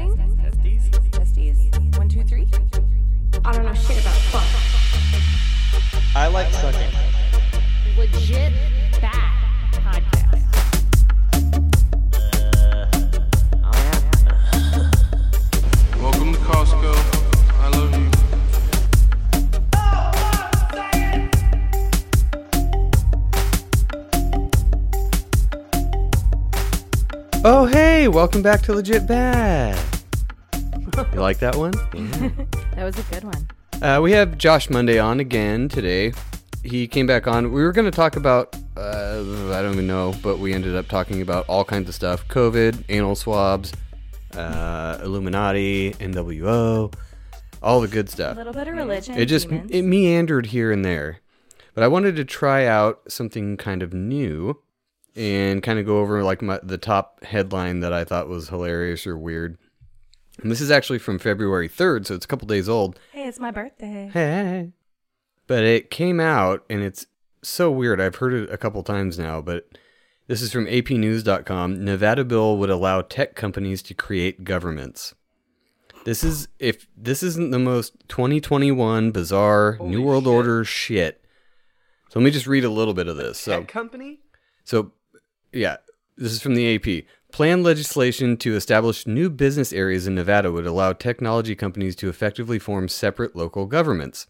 Testing. Testing? Testes? Testes? One, two, three? I don't know shit about fuck. I like sucking. Legit bad Oh, hey, welcome back to Legit Bad. you like that one? That was a good one. Uh, we have Josh Monday on again today. He came back on. We were going to talk about, uh, I don't even know, but we ended up talking about all kinds of stuff COVID, anal swabs, uh, Illuminati, NWO, all the good stuff. A little bit of religion. It just demons. it meandered here and there. But I wanted to try out something kind of new and kind of go over like my, the top headline that I thought was hilarious or weird. And this is actually from February 3rd, so it's a couple days old. Hey, it's my birthday. Hey. But it came out and it's so weird. I've heard it a couple times now, but this is from apnews.com. Nevada bill would allow tech companies to create governments. This is if this isn't the most 2021 bizarre new world shit. order shit. So let me just read a little bit of this. So Tech company? so, yeah, this is from the AP. Planned legislation to establish new business areas in Nevada would allow technology companies to effectively form separate local governments.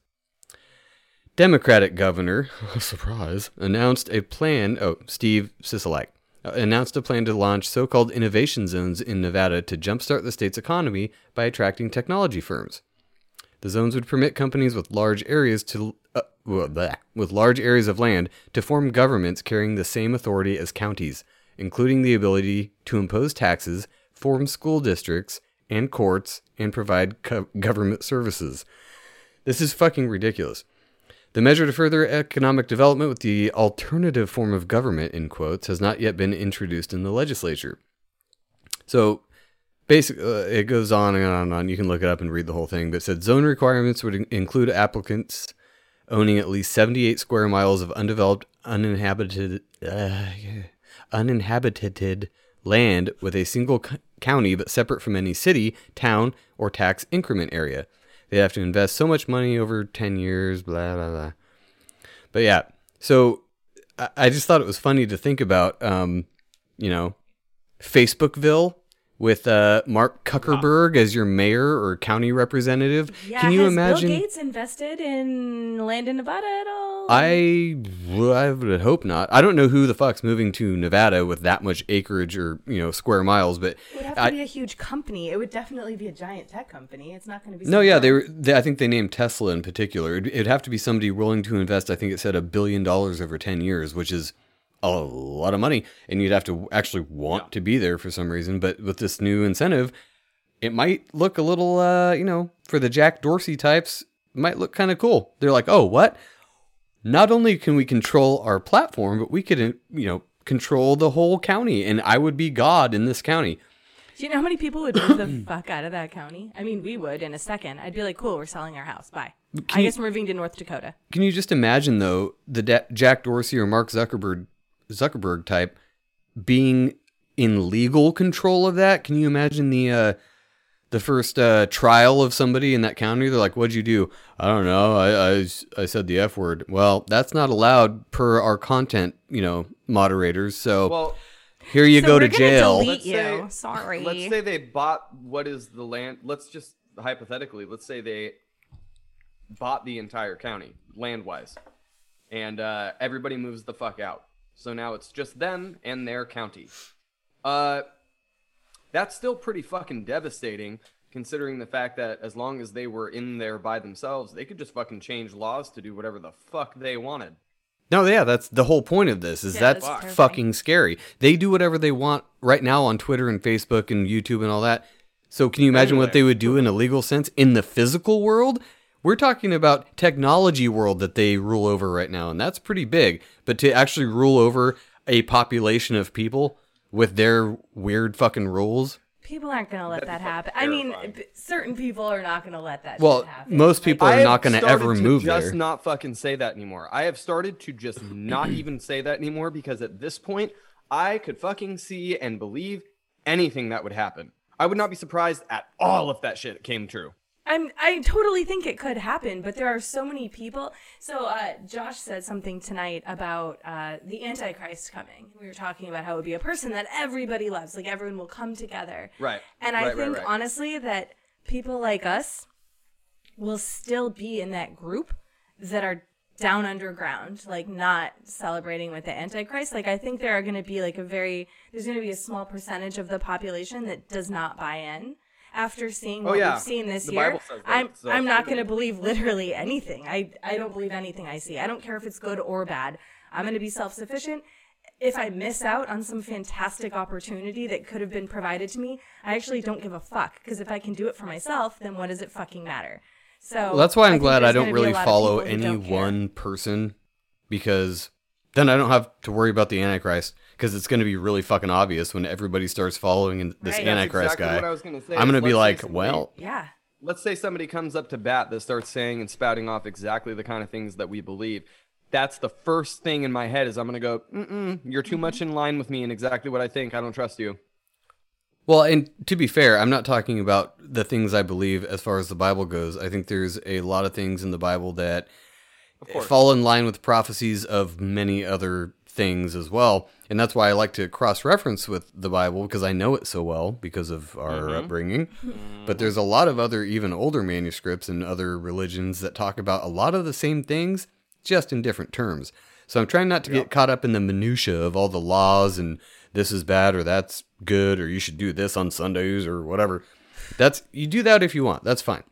Democratic governor, surprise, announced a plan. Oh, Steve Sisolak uh, announced a plan to launch so-called innovation zones in Nevada to jumpstart the state's economy by attracting technology firms. The zones would permit companies with large areas to uh, with large areas of land to form governments carrying the same authority as counties, including the ability to impose taxes, form school districts and courts, and provide co- government services. This is fucking ridiculous. The measure to further economic development with the alternative form of government, in quotes, has not yet been introduced in the legislature. So, basically, uh, it goes on and on and on. You can look it up and read the whole thing. But it said zone requirements would in- include applicants owning at least 78 square miles of undeveloped, uninhabited, uh, uninhabited land with a single c- county but separate from any city, town, or tax increment area. They have to invest so much money over 10 years, blah, blah, blah. But yeah, so I, I just thought it was funny to think about, um, you know, Facebookville with uh, Mark Zuckerberg as your mayor or county representative. Yeah, Can you has imagine? Bill Gates invested in land in Nevada at all? I I would hope not. I don't know who the fuck's moving to Nevada with that much acreage or you know square miles, but It would have to I, be a huge company. It would definitely be a giant tech company. It's not going to be. no, yeah, they were. They, I think they named Tesla in particular. It'd, it'd have to be somebody willing to invest. I think it said a billion dollars over ten years, which is a lot of money, and you'd have to actually want to be there for some reason. But with this new incentive, it might look a little, uh, you know, for the Jack Dorsey types, it might look kind of cool. They're like, oh, what? Not only can we control our platform, but we could, uh, you know, control the whole county, and I would be God in this county. Do you know how many people would move the fuck out of that county? I mean, we would in a second. I'd be like, cool, we're selling our house. Bye. I you- guess we're moving to North Dakota. Can you just imagine though the da- Jack Dorsey or Mark Zuckerberg Zuckerberg type being in legal control of that? Can you imagine the uh, the first uh, trial of somebody in that county? They're like, "What'd you do?" I don't know. I, I I said the f word. Well, that's not allowed per our content, you know, moderators. So Well, here you So go we're to jail. delete- let's you. say, Sorry. Let's say they bought what is the land. Let's just hypothetically, let's say they bought the entire county land wise, and uh, everybody moves the fuck out. So now it's just them and their county. Uh, that's still pretty fucking devastating, considering the fact that as long as they were in there by themselves, they could just fucking change laws to do whatever the fuck they wanted. No, yeah, that's the whole point of this. Is Yeah, that's that's fucking scary. They do whatever they want right now on Twitter and Facebook and YouTube and all that. So can you imagine what they would do in a legal sense in the physical world? We're talking about technology world that they rule over right now, and that's pretty big. But to actually rule over a population of people with their weird fucking rules, People aren't gonna let That'd that happen. fucking I mean, certain people are not gonna let that. Well, shit happen. most people Like, are not gonna ever to move just there. not fucking say that anymore. I have started to just not even say that anymore because at this point, I could fucking see and believe anything that would happen. I would not be surprised at all if that shit came true. I'm I totally think it could happen, but there are so many people. So uh, Josh said something tonight about uh, the Antichrist coming. We were talking about how it would be a person that everybody loves, like everyone will come together. Right. And I Right, right, think right. honestly that people like us will still be in that group that are down underground, like not celebrating with the Antichrist. Like I think there are going to be like a very there's going to be a small percentage of the population that does not buy in. After seeing Oh, what yeah. we've seen this The year, Bible says that, I'm so- I'm not going to believe literally anything. I I don't believe anything I see. I don't care if it's good or bad. I'm going to be self sufficient. If I miss out on some fantastic opportunity that could have been provided to me, I actually don't give a fuck because if I can do it for myself, then what does it fucking matter? So Well, that's why I'm think glad I don't gonna be a really follow any don't one person because then I don't have to worry about the Antichrist because it's going to be really fucking obvious when everybody starts following this Right. That's Antichrist exactly guy. what I was gonna say, I'm going to be like, well, Yeah. Let's say somebody comes up to bat that starts saying and spouting off exactly the kind of things that we believe. That's the first thing in my head is I'm gonna go, Mm-mm, you're too much mm-hmm. in line with me and exactly what I think. I don't trust you. Well, and to be fair, I'm not talking about the things I believe as far as the Bible goes. I think there's a lot of things in the Bible that course. Fall in line with prophecies of many other things as well. And that's why I like to cross reference with the Bible because I know it so well because of our mm-hmm. upbringing. Mm-hmm. But there's a lot of other, even older manuscripts and other religions that talk about a lot of the same things, just in different terms. So I'm trying not to get caught up in the minutia of all the laws and this is bad or that's good or you should do this on Sundays or whatever. That's you do that if you want. That's fine.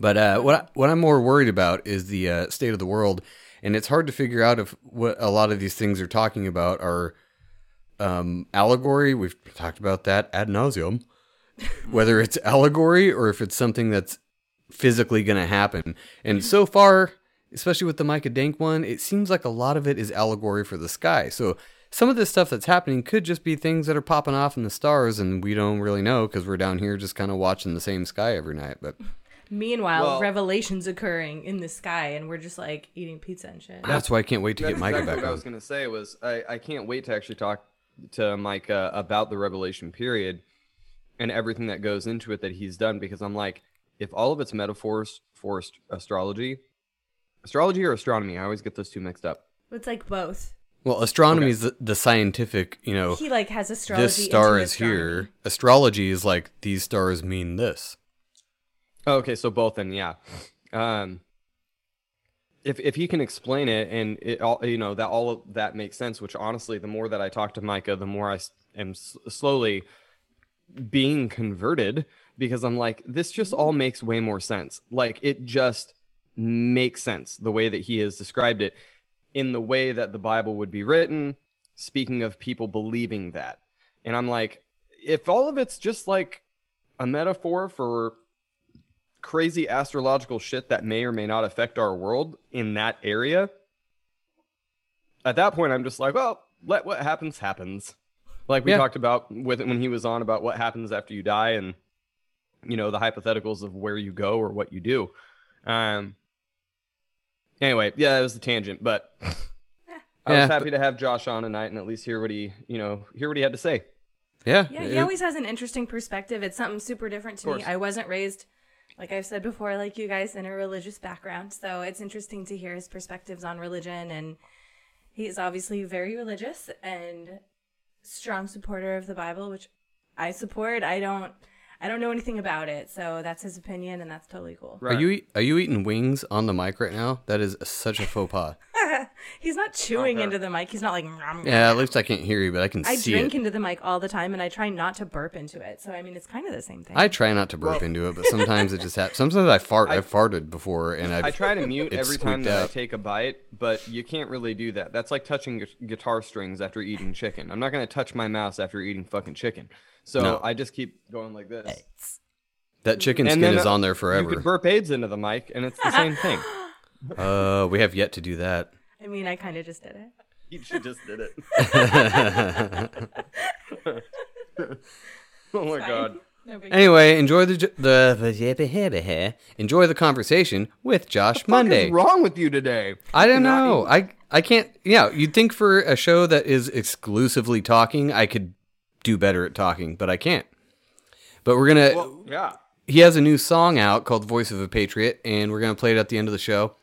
But uh, what I, what I'm more worried about is the uh, state of the world, and it's hard to figure out if what a lot of these things are talking about are um, allegory. We've talked about that ad nauseum. Whether it's allegory or if it's something that's physically going to happen, and so far, especially with the Micah Dank one, it seems like a lot of it is allegory for the sky. So some of this stuff that's happening could just be things that are popping off in the stars, and we don't really know because we're down here just kind of watching the same sky every night. But Meanwhile, Well- revelations occurring in the sky, and we're just like eating pizza and shit. That's why I can't wait to get Micah exactly back what I was gonna say was I, I can't wait to actually talk to Micah about the Revelation period and everything that goes into it that he's done because I'm like, if all of it's metaphors for ast- astrology, astrology or astronomy, I always get those two mixed up. It's like both. Well, astronomy is the, the scientific, you know, He like has astrology. this star into is astronomy. here. Astrology is like these stars mean this. Oh, okay, so both then, yeah. Um, if if he can explain it and it all, you know, that all of that makes sense. Which honestly, the more that I talk to Micah, the more I am s- slowly being converted because I'm like, this just all makes way more sense. Like it just makes sense the way that he has described it in the way that the Bible would be written. Speaking of people believing that, and I'm like, if all of it's just like a metaphor for crazy astrological shit that may or may not affect our world in that area, at that point, I'm just like, well, let what happens happens. Like we Yeah. talked about with when he was on about what happens after you die and you know the hypotheticals of where you go or what you do. Um. Anyway, yeah, it was the tangent, but I Yeah, was happy to have Josh on tonight and at least hear what he, you know, hear what he had to say. Yeah. Yeah, he always has an interesting perspective. It's something super different to me. I wasn't raised, like I've said before, like you guys, in a religious background. So it's interesting to hear his perspectives on religion. And he's obviously very religious and strong supporter of the Bible, which I support. I don't. I don't know anything about it, so that's his opinion, and that's totally cool. Are you are you eating wings on the mic right now? That is such a faux pas. He's not chewing Okay. into the mic. He's not like. "Nom, Yeah, at least I can't hear you, but I can I see drink it. into the mic all the time, and I try not to burp into it. So I mean, it's kind of the same thing. I try not to burp into it, but sometimes it just happens. Sometimes I fart. I, have farted before, and I've, I try to mute It's every time squeaked that I out. take a bite, but you can't really do that. That's like touching gu- guitar strings after eating chicken. I'm not gonna touch my mouse after eating fucking chicken. So No. I just keep going like this. that chicken skin then, is uh, on there You forever. could burp AIDS into the mic, and it's the same thing. Uh, we have yet to do that. I mean, I kind of just did it. You should just did it. oh my god. No big Anyway, enjoy the j- the, the enjoy the conversation with Josh What Monday. is wrong with you today? I don't Not know. I I can't. Yeah, you'd think for a show that is exclusively talking, I could do better at talking, but I can't. But we're gonna. Well, yeah. he has a new song out called "Voice of a Patriot," and we're gonna play it at the end of the show.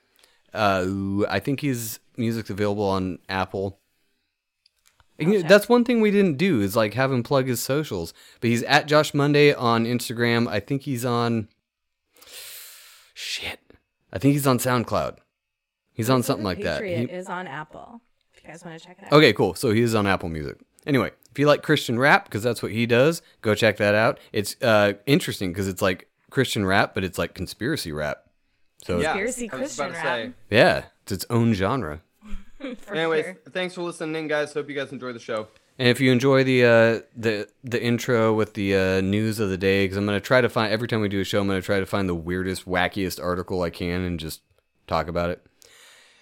Uh, I think his music's available on Apple. And, you know, that's one thing we didn't do is like have him plug his socials. But he's at Josh Monday on Instagram. I think he's on. Shit, I think he's on SoundCloud. He's on something like that. Patriot He- is on Apple. If you guys want to check it out. Okay, cool. So he is on Apple Music. Anyway, if you like Christian rap, because that's what he does, go check that out. It's uh, interesting because it's like Christian rap, but it's like conspiracy rap. So Yeah. Conspiracy I Christian rap. yeah, it's its own genre. For Anyways, sure. thanks for listening in, guys. Hope you guys enjoy the show. And if you enjoy the uh, the the intro with the uh, news of the day, because I'm gonna try to find every time we do a show, I'm gonna try to find the weirdest, wackiest article I can and just talk about it.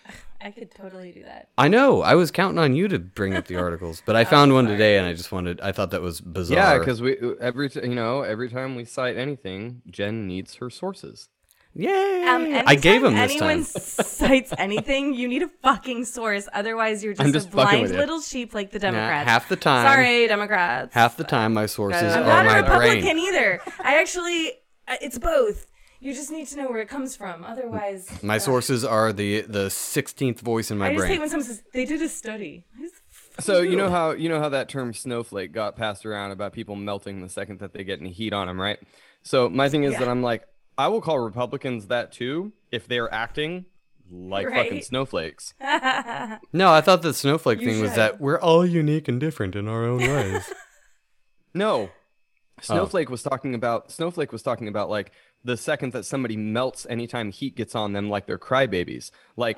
I could totally do that. I know I was counting on you to bring up the articles, but I found one today, and I just wanted I thought that was bizarre. Yeah, because we every t- you know every time we cite anything, Jen needs her sources. Yay! Um, I gave him anytime this anyone time. cites anything, you need a fucking source. Otherwise, you're just, I'm just a blind little sheep like the Democrats. half the time- Sorry, Democrats. Half the time, my sources I'm are not a Republican brain. either. I actually, it's both. You just need to know where it comes from. Otherwise, My uh, sources are the the sixteenth voice in my I just hate brain. when someone says they did a study. So you know how you know how that term snowflake got passed around about people melting the second that they get any heat on them, right? So my thing is that I'm like, I will call Republicans that too if they're acting like fucking snowflakes. No, I thought the snowflake You thing was that we're all unique and different in our own ways. No. Snowflake was talking about Snowflake was talking about like the second that somebody melts anytime heat gets on them like they're crybabies. Like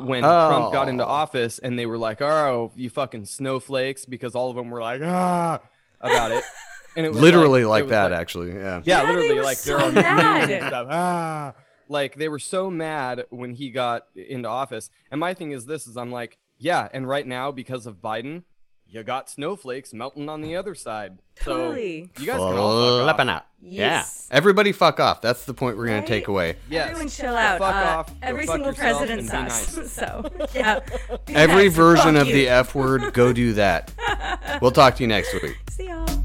when Trump got into Oh. office and they were like, "Oh, you fucking snowflakes," because all of them were like, "Ah," about it. And it was Literally it like was that, actually. Yeah. Yeah, Yeah, literally were like so they're on mad. and stuff. Ah, like they were so mad when he got into office. And my thing is this: is I'm like, yeah, and right now because of Biden, you got snowflakes melting on the other side. Totally. So you guys can all fuck Flipping off. out. Yes. Yeah. Everybody fuck off. That's the point we're gonna Right? take away. Yes. Everyone chill Go out. Fuck Uh, off. every single yourself president and sucks. nice. So yeah. Be Every nice. version Fuck of you. the F word, go do that. We'll talk to you next week. See y'all.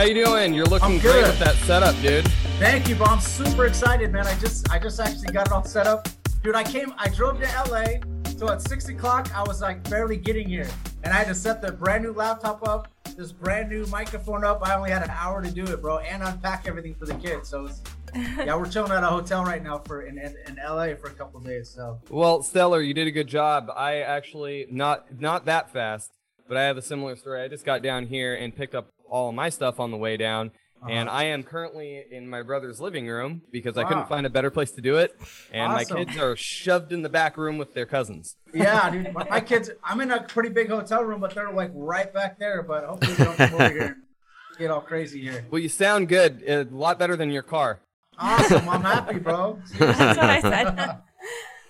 How you doing? You're looking I'm great with that setup, dude. Thank you, bro. I'm super excited, man. I just I just actually got it all set up. Dude, I came I drove to LA, so at six o'clock I was like barely getting here. And I had to set the brand new laptop up, this brand new microphone up. I only had an hour to do it, bro, and unpack everything for the kids. So it's, yeah, we're chilling at a hotel right now for in, in, in LA for a couple days. So Well, Stellar, you did a good job. I actually not not that fast, but I have a similar story. I just got down here and picked up all my stuff on the way down, and Uh-huh. I am currently in my brother's living room because I couldn't find a better place to do it. And Awesome. my kids are shoved in the back room with their cousins. yeah, dude. My, my kids I'm in a pretty big hotel room, but they're like right back there. But hopefully they don't come over here get all crazy here. Well, you sound good, a lot better than your car. Awesome. I'm happy, bro. That's what I said.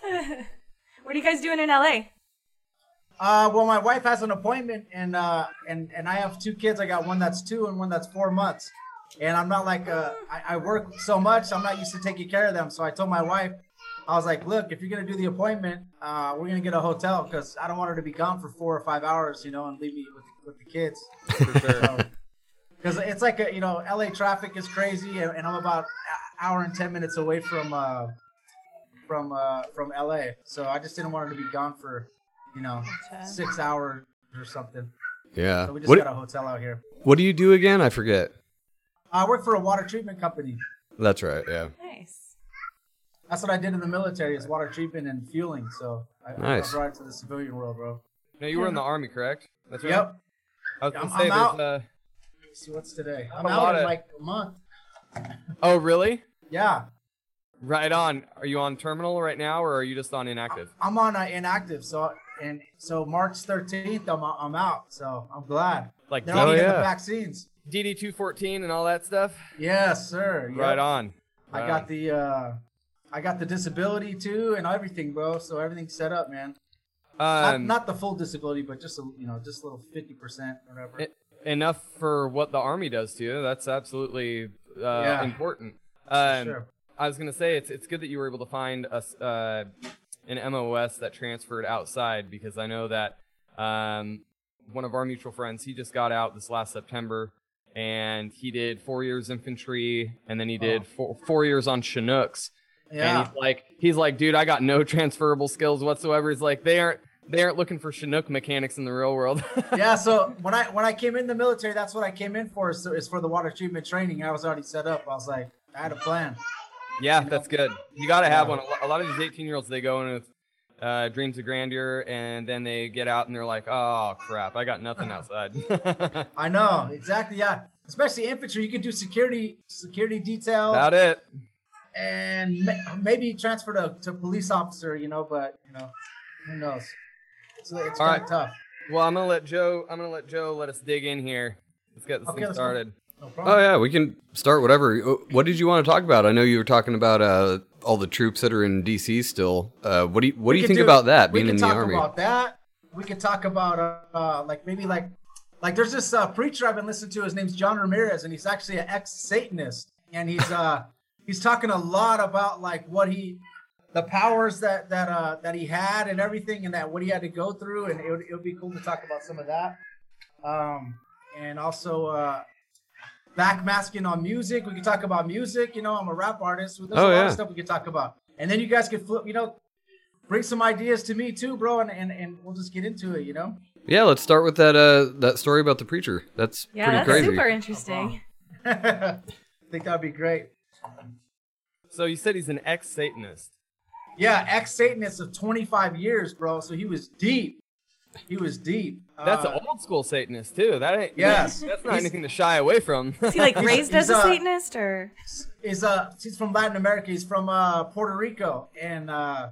what are you guys doing in LA? Uh, well, my wife has an appointment, and uh, and and I have two kids. I got one that's two and one that's four months. And I'm not like uh, I, I work so much. I'm not used to taking care of them. So I told my wife, I was like, look, if you're gonna do the appointment, uh, we're gonna get a hotel because I don't want her to be gone for four or five hours, you know, and leave me with the, with the kids. For sure. Because it's like a, you know, LA traffic is crazy, and, and I'm about an hour and ten minutes away from uh, from uh, from LA. So I just didn't want her to be gone for, you know, Gotcha. six hours or something. Yeah. So we just What got a hotel out here. What do you do again? I forget. I work for a water treatment company. That's right. Yeah. Nice. That's what I did in the military is water treatment and fueling. So I, Nice. I brought it to the civilian world, bro. No, you were in the army, correct? That's right. Yep. I was gonna I'm- say I'm there's out. uh Let's see what's today. I'm, lot out in of- like a month. Oh, really? Yeah. Right on. Are you on terminal right now, or are you just on inactive? I'm on uh, inactive. So and so March 13th, I'm I'm out. So I'm glad. Like They're Oh, already getting yeah. the vaccines. DD two fourteen and all that stuff. Yes, sir. Yep. Right on. I got on. the uh I got the disability too and everything, bro. So everything's set up, man. not, um, not the full disability, but just a you know, just a little fifty percent or whatever. e- enough for what the army does to you. That's absolutely uh, Yeah. important. For Um, sure. I was gonna say it's it's good that you were able to find us uh, an MOS that transferred outside because I know that um, one of our mutual friends he just got out this last September and he did four years infantry and then he did Oh. four, four years on Chinooks and he's like he's like dude I got no transferable skills whatsoever. He's like they aren't they aren't looking for Chinook mechanics in the real world. yeah, so when I when I came in the military, that's what I came in for. So is for the water treatment training. I was already set up. I was like, I had a plan. Yeah, that's good. You got to have one. A lot of these 18 year olds, they go in with uh, dreams of grandeur, and then they get out and they're like, oh, crap, I got nothing outside. I know exactly. Yeah, especially infantry, you can do security security detail About it. and ma- maybe transfer to, to police officer. You know, but you know, who knows? It's, it's kind right. of tough. Well, I'm going to let Joe, I'm to let Joe let us dig in here. Let's get this Okay, thing go. No. Oh yeah, we can start whatever. Uh, What did you want to talk about? I know you were talking about uh, all the troops that are in DC still. Uh, what do you What do you think about that we being in the talk army? about that. We could talk about uh, uh like maybe like like there's this uh, preacher I've been listening to. His name's John Ramirez, and he's actually an ex-Satanist, and he's uh he's talking a lot about like what he the powers that that uh that he had and everything, and that what he had to go through, and it would, it would be cool to talk about some of that. Um, and also uh backmasking on music. We could talk about music. You know, I'm a rap artist. There's Oh, a lot yeah. of stuff we could talk about. And then you guys could flip, you know, bring some ideas to me too, bro, and, and, and we'll just get into it, you know? Yeah, let's start with that uh, that story about the preacher. That's Yeah, pretty that's crazy. super interesting. I think that'd be great. So you said he's an ex Satanist. Yeah, ex Satanist of 25 years, bro. So he was deep. He was deep. That's Uh, an old school Satanist, too. That ain't, Yes. That's not He's- anything to shy away from. Is he like He's- raised as he's, a uh, Satanist or? is uh he's from Latin America. He's from uh Puerto Rico and uh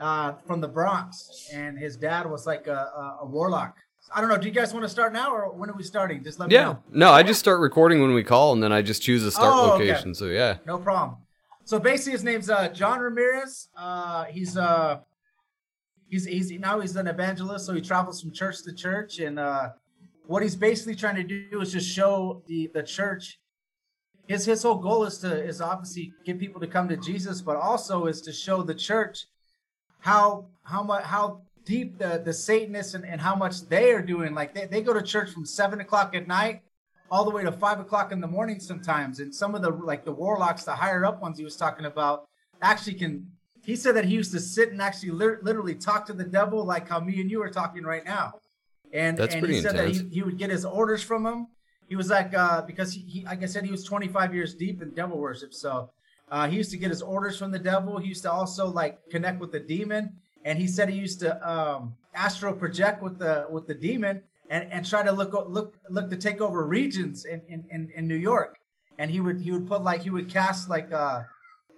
uh from the Bronx. And his dad was like a, a, a warlock. I don't know. Do you guys want to start now or when are we starting? Just let me Yeah. know. No, I just start recording when we call, and then I just choose a start Oh, okay. location. So yeah. No problem. So basically, his name's uh, John Ramirez. Uh, he's uh, he's he's now he's an evangelist, so he travels from church to church, and uh, what he's basically trying to do is just show the the church. His his whole goal is to is obviously get people to come to Jesus, but also is to show the church how how much how deep the the Satanists and, and how much they are doing. Like they, they go to church from seven o'clock at night all the way to five o'clock in the morning sometimes. And some of the like the warlocks, the higher up ones he was talking about, actually can. He said that he used to sit and actually literally talk to the devil like how me and you are talking right now. And That's and pretty he said intense. that he, he would get his orders from him. He was like uh, because he, he like I said he was 25 years deep in devil worship. So uh, he used to get his orders from the devil. He used to also like connect with the demon. And he said he used to um, astral project with the with the demon and, and try to look look look to take over regions in, in, in, in New York. And he would he would put like he would cast like uh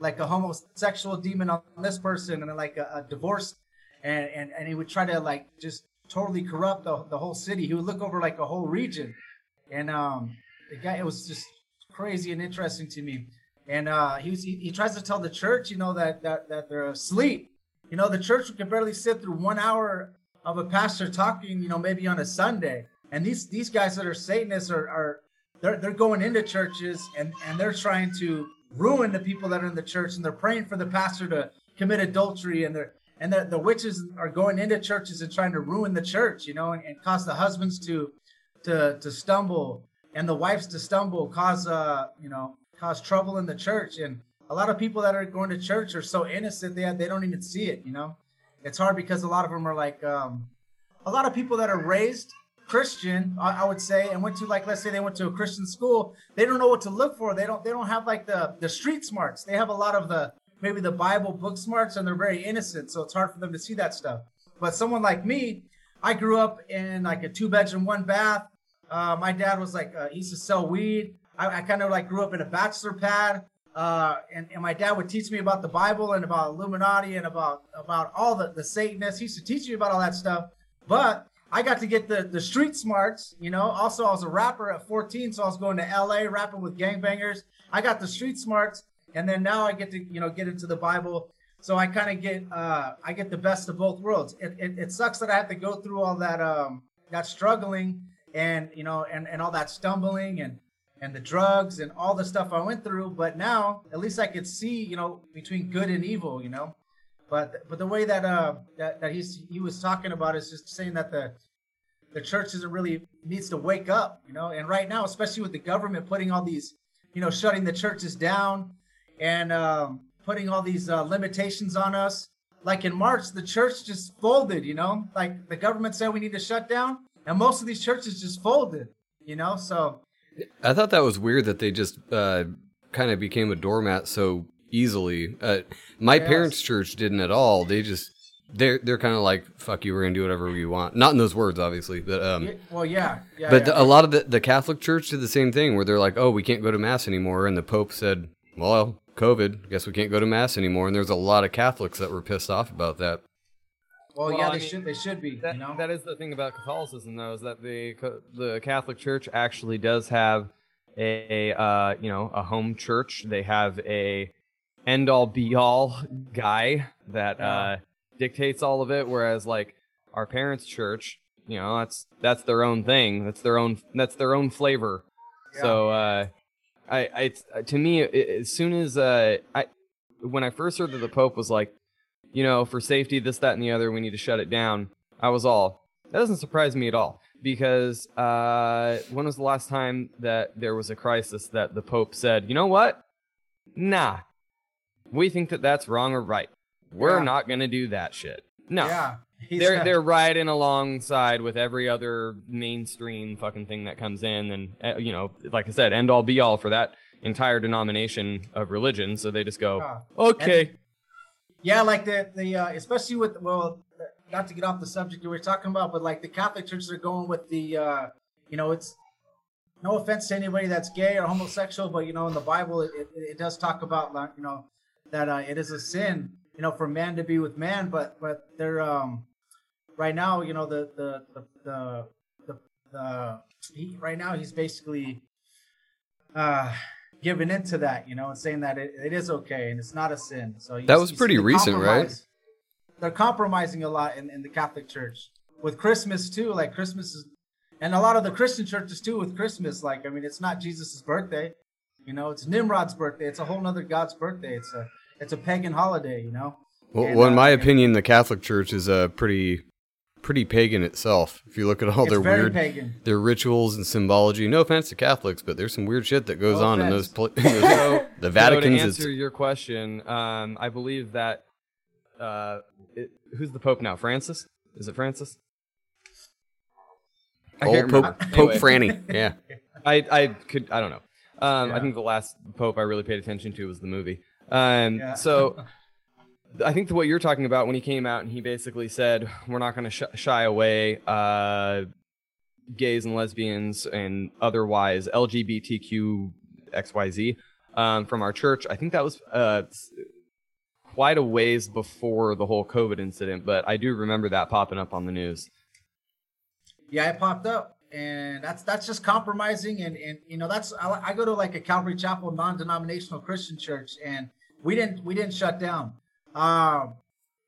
like a homosexual demon on this person and like a, a divorce and, and and he would try to like just totally corrupt the, the whole city. He would look over like a whole region. And um the guy it was just crazy and interesting to me. And uh he was he, he tries to tell the church, you know, that that that they're asleep. You know, the church can barely sit through one hour of a pastor talking, you know, maybe on a Sunday. And these these guys that are Satanists are are they're they're going into churches and and they're trying to ruin the people that are in the church and they're praying for the pastor to commit adultery and they're and the, the witches are going into churches and trying to ruin the church, you know, and, and cause the husbands to to to stumble and the wives to stumble, cause uh you know cause trouble in the church. And a lot of people that are going to church are so innocent they they don't even see it, you know. It's hard because a lot of them are like um a lot of people that are raised Christian, I, would say, and went to like let's say they went to a Christian school, they don't know what to look for. They don't they don't have like the the street smarts. They have a lot of the maybe the Bible book smarts, and they're very innocent, so it's hard for them to see that stuff. But someone like me, I grew up in like a two bedroom, one bath. Uh, my dad was like uh, he used to sell weed. I, I kind of like grew up in a bachelor pad. Uh, and, and my dad would teach me about the Bible and about Illuminati and about about all the, the Satanists. He used to teach me about all that stuff. But I got to get the, the street smarts, you know. Also, I was a rapper at 14, so I was going to LA rapping with gangbangers. I got the street smarts, and then now I get to, you know, get into the Bible. So I kind of get uh, I get the best of both worlds. It, it, it sucks that I have to go through all that um, that struggling and you know and, and all that stumbling and and the drugs and all the stuff I went through. But now at least I could see, you know, between good and evil, you know. But but the way that uh that, that he's he was talking about is just saying that the the church isn't really needs to wake up, you know. And right now, especially with the government putting all these, you know, shutting the churches down and um, putting all these uh, limitations on us. Like in March, the church just folded, you know. Like the government said we need to shut down, and most of these churches just folded, you know. So I thought that was weird that they just uh, kind of became a doormat so easily. Uh, my Yes. parents' church didn't at all. They just they're they're kind of like fuck you, we're gonna do whatever we want. Not in those words, obviously, but um, well, yeah, yeah. but yeah. the, a lot of the, the Catholic Church did the same thing, where they're like, oh, we can't go to mass anymore, and the Pope said, well, COVID, guess we can't go to mass anymore, and there's a lot of Catholics that were pissed off about that. well, Well, yeah, I they mean, should they should be, That, you know. that is the thing about Catholicism, though, is that the the Catholic Church actually does have a uh, you know a home church. They have a end all be all guy that uh, dictates all of it, whereas like our parents' church, you know, that's that's their own thing. That's their own that's their own flavor. So uh, I, I it's- to me, a- as soon as uh, I when I first heard that the Pope was like, you know, for safety, this, that, and the other, we need to shut it down. I was all, that doesn't surprise me at all. Because uh, when was the last time that there was a crisis that the Pope said, you know what? Nah, we think that that's wrong or right. We're Yeah. not going to do that shit. No. Yeah, They're got- they're riding alongside with every other mainstream fucking thing that comes in, and uh, you know, like I said, end all be all for that entire denomination of religion. So they just go, Yeah. okay, Yeah, like the the uh, especially with well, not to get off the subject we are talking about, but like the Catholic churches are going with the uh, you know it's no offense to anybody that's gay or homosexual, but you know in the Bible it, it, it does talk about like you know that uh, it is a sin you know for man to be with man, but but they're um right now you know the the the the, the, the he, right now he's basically uh giving into that, you know, and saying that it, it is okay and it's not a sin. So you That was pretty recent, right? They're compromising a lot in, in the Catholic Church with Christmas too. Like Christmas is, and a lot of the Christian churches too with Christmas. Like I mean, it's not Jesus's birthday, you know, it's Nimrod's birthday. It's a whole nother God's birthday. It's a it's a pagan holiday, you know. Well, And, well in uh, my opinion, the Catholic Church is a pretty pretty pagan itself. If you look at all their weird pagan. their rituals and symbology. No offense to Catholics, but there's some weird shit that goes No on in offense. those. Pl- the So Vatican's. to is- answer your question, um, I believe that uh, it, who's the Pope now? Francis? Is it Francis? I old Pope, remember. Pope Anyway, Franny. Yeah. I I could I don't know. Um, I think the last Pope I really paid attention to was the movie. Um, Yeah. so I think what you're talking about when he came out and he basically said we're not going to sh- shy away uh, gays and lesbians and otherwise LGBTQ XYZ um, from our church. I think that was uh, quite a ways before the whole COVID incident, but I do remember that popping up on the news. yeah it popped up and that's that's just compromising and and you know that's I, I go to like a calvary chapel non-denominational christian church and we didn't we didn't shut down um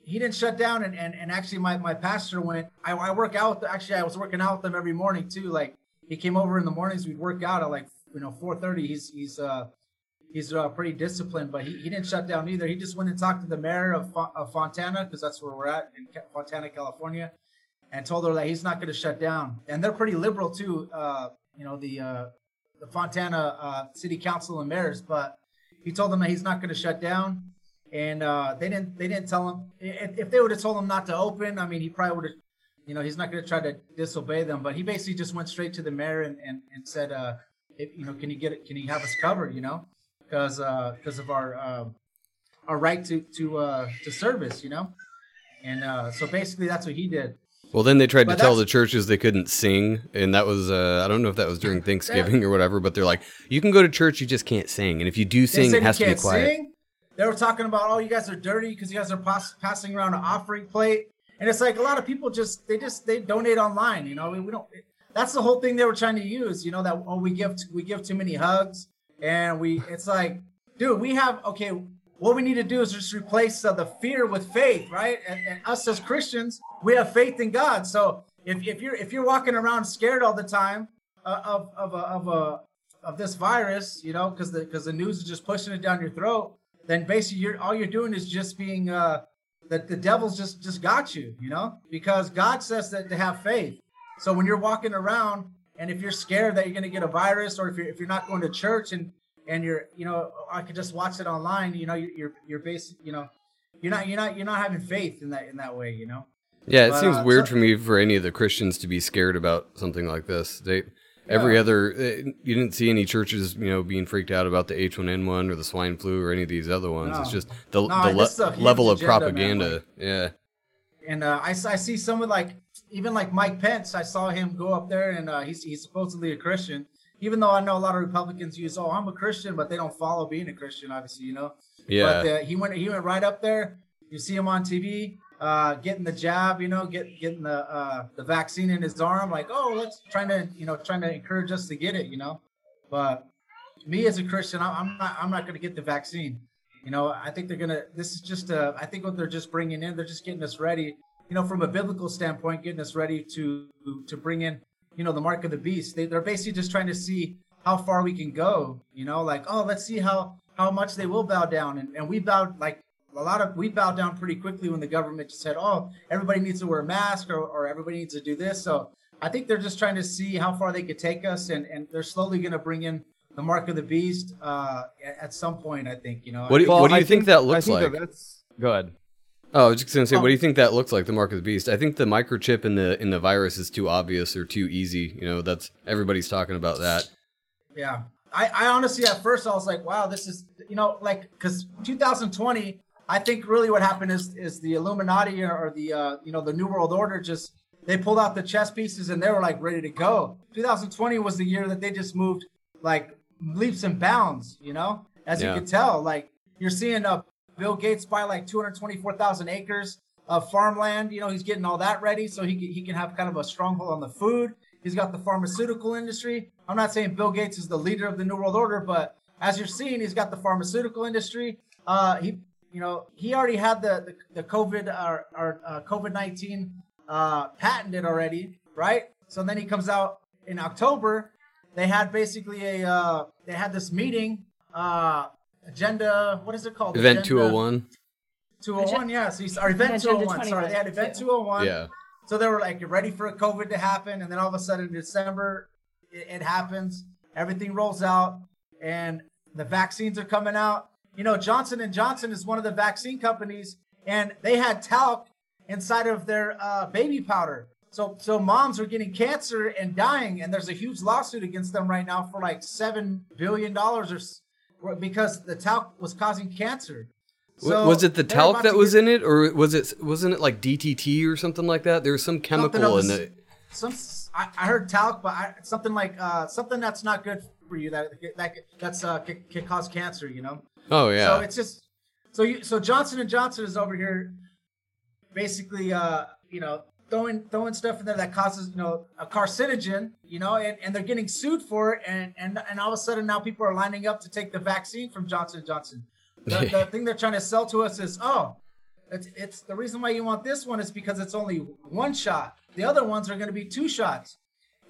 he didn't shut down and and, and actually my, my pastor went I, I work out with, actually i was working out with them every morning too like he came over in the mornings we'd work out at like you know 4.30 he's he's uh he's uh, pretty disciplined but he, he didn't shut down either he just went and talked to the mayor of, of fontana because that's where we're at in fontana california and told her that he's not going to shut down. And they're pretty liberal too. Uh, you know the uh, the Fontana uh, City Council and mayors, but he told them that he's not going to shut down. And uh, they didn't they didn't tell him if, if they would have told him not to open. I mean, he probably would have you know, he's not going to try to disobey them. But he basically just went straight to the mayor and and, and said, uh, if, you know, can you get it? Can you have us covered? You know, because because of our um our right to to uh, to service. You know, and uh, so basically that's what he did. Well, then they tried to tell the churches they couldn't sing, and that was uh, I don't know if that was during Thanksgiving or whatever, but they're like, you can go to church, you just can't sing, and if you do sing, it has to be quiet. sing. They were talking about, oh, you guys are dirty because you guys are pass- passing around an offering plate, and it's like a lot of people just they just they donate online. You know, we, we don't. That's the whole thing they were trying to use. You know that oh we give we give too many hugs, and we it's like, dude, we have okay. What we need to do is just replace uh, the fear with faith, right? And, and us as Christians, we have faith in God. So if, if you're if you're walking around scared all the time uh, of of a, of a of this virus, you know, because the because the news is just pushing it down your throat, then basically you're all you're doing is just being uh that the devil's just just got you, you know, because God says that to have faith. So when you're walking around and if you're scared that you're gonna get a virus, or if you're if you're not going to church and and you're you know I could just watch it online, you know, you're you're, you're you know, you're not you're not you're not having faith in that in that way, you know. Yeah, it But, seems uh, weird so- for me for any of the Christians to be scared about something like this. They every Yeah. other eh, you didn't see any churches, you know, being freaked out about the H1N1 or the swine flu or any of these other ones. It's just the, No, the this is a le- level of agenda, propaganda. like- yeah. And uh, I, I see some of like even like Mike Pence. I saw him go up there, and uh, he's he's supposedly a Christian. Even though I know a lot of Republicans use, oh, I'm a Christian, but they don't follow being a Christian, obviously, you know. Yeah. But uh, he went he went right up there. You see him on TV, uh, getting the jab, you know, get, getting the uh, the vaccine in his arm. Like, oh, let's trying to you know trying to encourage us to get it, you know. But me as a Christian, I'm not I'm not going to get the vaccine. You know, I think they're gonna. This is just a. I think what they're just bringing in, they're just getting us ready. You know, from a biblical standpoint, getting us ready to to bring in, you know, the mark of the beast. They, they're basically just trying to see how far we can go. You know, like oh, let's see how how much they will bow down, and and we bowed like a lot of we bowed down pretty quickly when the government just said, oh, everybody needs to wear a mask or or everybody needs to do this. So I think they're just trying to see how far they could take us, and and they're slowly going to bring in the mark of the beast uh, at- at some point. I think you know. What do, Well, what do you I think, that looks I think like? that's go ahead. Oh, I was just gonna say, Oh. what do you think that looks like? The mark of the beast. I think the microchip in the in the virus is too obvious or too easy. You know, that's everybody's talking about that. Yeah. I, I honestly, at first, I was like, wow, this is, you know, like, because 2020, I think really what happened is is the Illuminati or, the, uh, you know, the New World Order just, they pulled out the chess pieces and they were like ready to go. 2020 was the year that they just moved like leaps and bounds, you know, as Yeah. you could tell. Like, you're seeing uh, Bill Gates buy like 224,000 acres of farmland. You know, he's getting all that ready so he can, he can have kind of a stronghold on the food. He's got the pharmaceutical industry. I'm not saying Bill Gates is the leader of the New World Order, but as you're seeing, he's got the pharmaceutical industry. Uh, he, you know, he already had the the, the COVID or, or uh, COVID 19 uh, patented already, right? So then he comes out in October. They had basically a uh, they had this meeting, uh, agenda. What is it called? Event Agenda- two hundred one. 201, yeah. So he's, or event 201. Sorry, they had event 201. Yeah. So they were like, you're ready for a COVID to happen. And then all of a sudden in December, it, it happens. Everything rolls out and the vaccines are coming out. You know, Johnson and Johnson is one of the vaccine companies and they had talc inside of their uh, baby powder. So, so moms are getting cancer and dying, and there's a huge lawsuit against them right now for like seven billion dollars, or s- because the talc was causing cancer. W was it the talc that was get- in it, or was it wasn't it like DTT or something like that? There was some chemical in it. Some I, I heard talc, but I, something like uh, something that's not good for you that that that's uh, can, can cause cancer. You know. Oh yeah. So it's just so you so Johnson and Johnson is over here, basically uh you know throwing throwing stuff in there that causes you know a carcinogen you know and, and they're getting sued for it and and and all of a sudden now people are lining up to take the vaccine from Johnson Johnson. The, the thing they're trying to sell to us is oh. It's, it's the reason why you want this one is because it's only one shot. The other ones are going to be two shots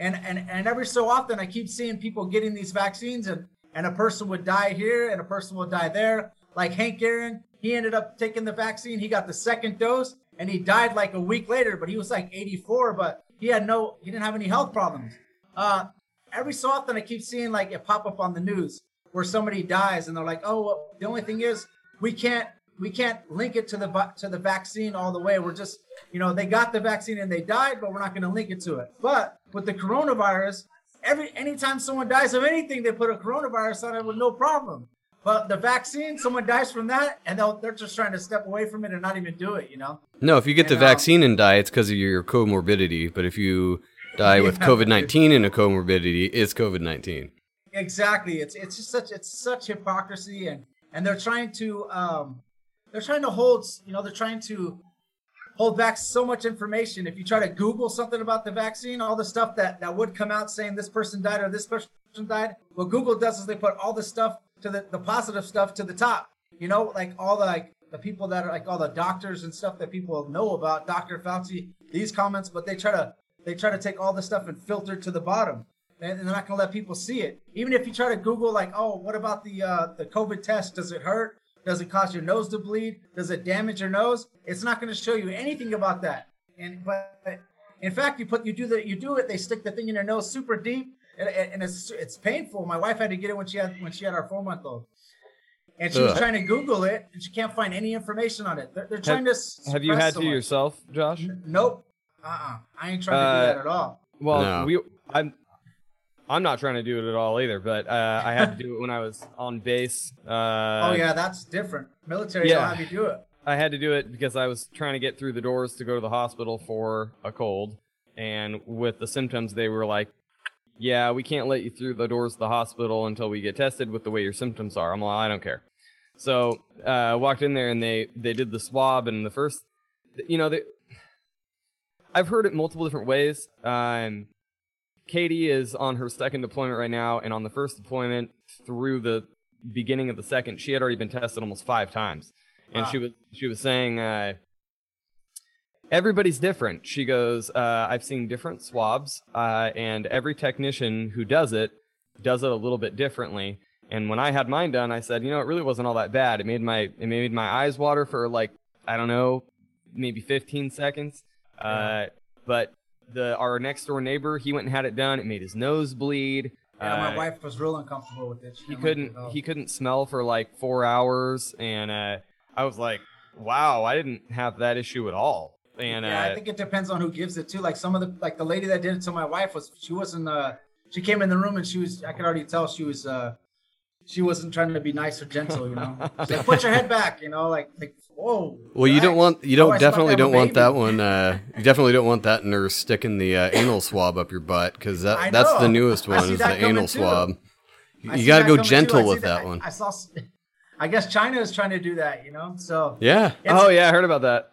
and and and every so often I keep seeing people getting these vaccines and and a person would die here and a person would die there. Like Hank Aaron, he ended up taking the vaccine. He got the second dose and he died like a week later, but he was like 84, but he had no he didn't have any health problems. Uh every so often I keep seeing like it pop up on the news where somebody dies and they're like, "Oh, well, the only thing is we can't we can't link it to the to the vaccine all the way. We're just you know they got the vaccine and they died, but we're not going to link it to it. But with the coronavirus, every anytime someone dies of anything, they put a coronavirus on it with no problem. But the vaccine, someone dies from that, and they'll, they're just trying to step away from it and not even do it. You know. No, if you get the um, vaccine and die, it's because of your comorbidity. But if you die with COVID nineteen and a comorbidity, it's COVID nineteen. Exactly. It's it's just such it's such hypocrisy and and they're trying to um they're trying to hold you know they're trying to hold back so much information. If you try to Google something about the vaccine, all the stuff that that would come out saying this person died or this person died, what Google does is they put all the stuff to the the positive stuff to the top. You know, like all the like the people that are like all the doctors and stuff that people know about, Dr. Fauci, these comments, but they try to they try to take all the stuff and filter to the bottom and they're not to let people see it. Even if you try to Google, like, oh, what about the uh, the COVID test? Does it hurt? Does it cause your nose to bleed? Does it damage your nose? It's not to show you anything about that. And but in fact, you put you do the you do it. They stick the thing in your nose super deep, and, and it's it's painful. My wife had to get it when she had when she had our four month old. And she was trying to Google it, and she can't find any information on it. They're, they're trying to. Have you had so to yourself, Josh? Nope. Uh. uh I ain't trying to Uh, do that at all. Well, No. we I'm I'm not trying to do it at all either, but uh, I had to do it when I was on base. Uh, oh yeah, that's different. Military yeah. don't have you do it. I had to do it because I was trying to get through the doors to go to the hospital for a cold, and with the symptoms, they were like, "Yeah, we can't let you through the doors of the hospital until we get tested with the way your symptoms are." I'm like, "I don't care." So uh, I walked in there and they they did the swab, and the first, you know, they, I've heard it multiple different ways. Um, Katie is on her second deployment right now, and on the first deployment through the beginning of the second, she had already been tested almost five times, and she was she was saying uh, everybody's different. She goes, uh, I've seen different swabs, uh, and every technician who does it does it a little bit differently. And when I had mine done, I said, you know, it really wasn't all that bad. It made my it made my eyes water for like I don't know, maybe 15 seconds. Uh, but the our next door neighbor, he went and had it done. It made his nose bleed. Yeah, my Uh, wife was real uncomfortable with it. She he didn't like it couldn't he couldn't smell for like four hours, and uh, I was like, wow, I didn't have that issue at all. And yeah, I uh, think it depends on who gives it to. Like some of the like the lady that did it to my wife was she wasn't uh she came in the room and she was I could already tell she was uh she wasn't trying to be nice or gentle, you know. She's like, put your head back, you know, like like whoa. Well, you don't want you don't Otherwise, I'm about to definitely don't want that one. Uh, you definitely don't want that nurse sticking the uh, anal swab up your butt because that that's the newest one is the anal too. swab. I You got to go gentle with that I- one. I saw s- I guess China is trying to do that, you know. So Yeah. Oh yeah, I heard about that.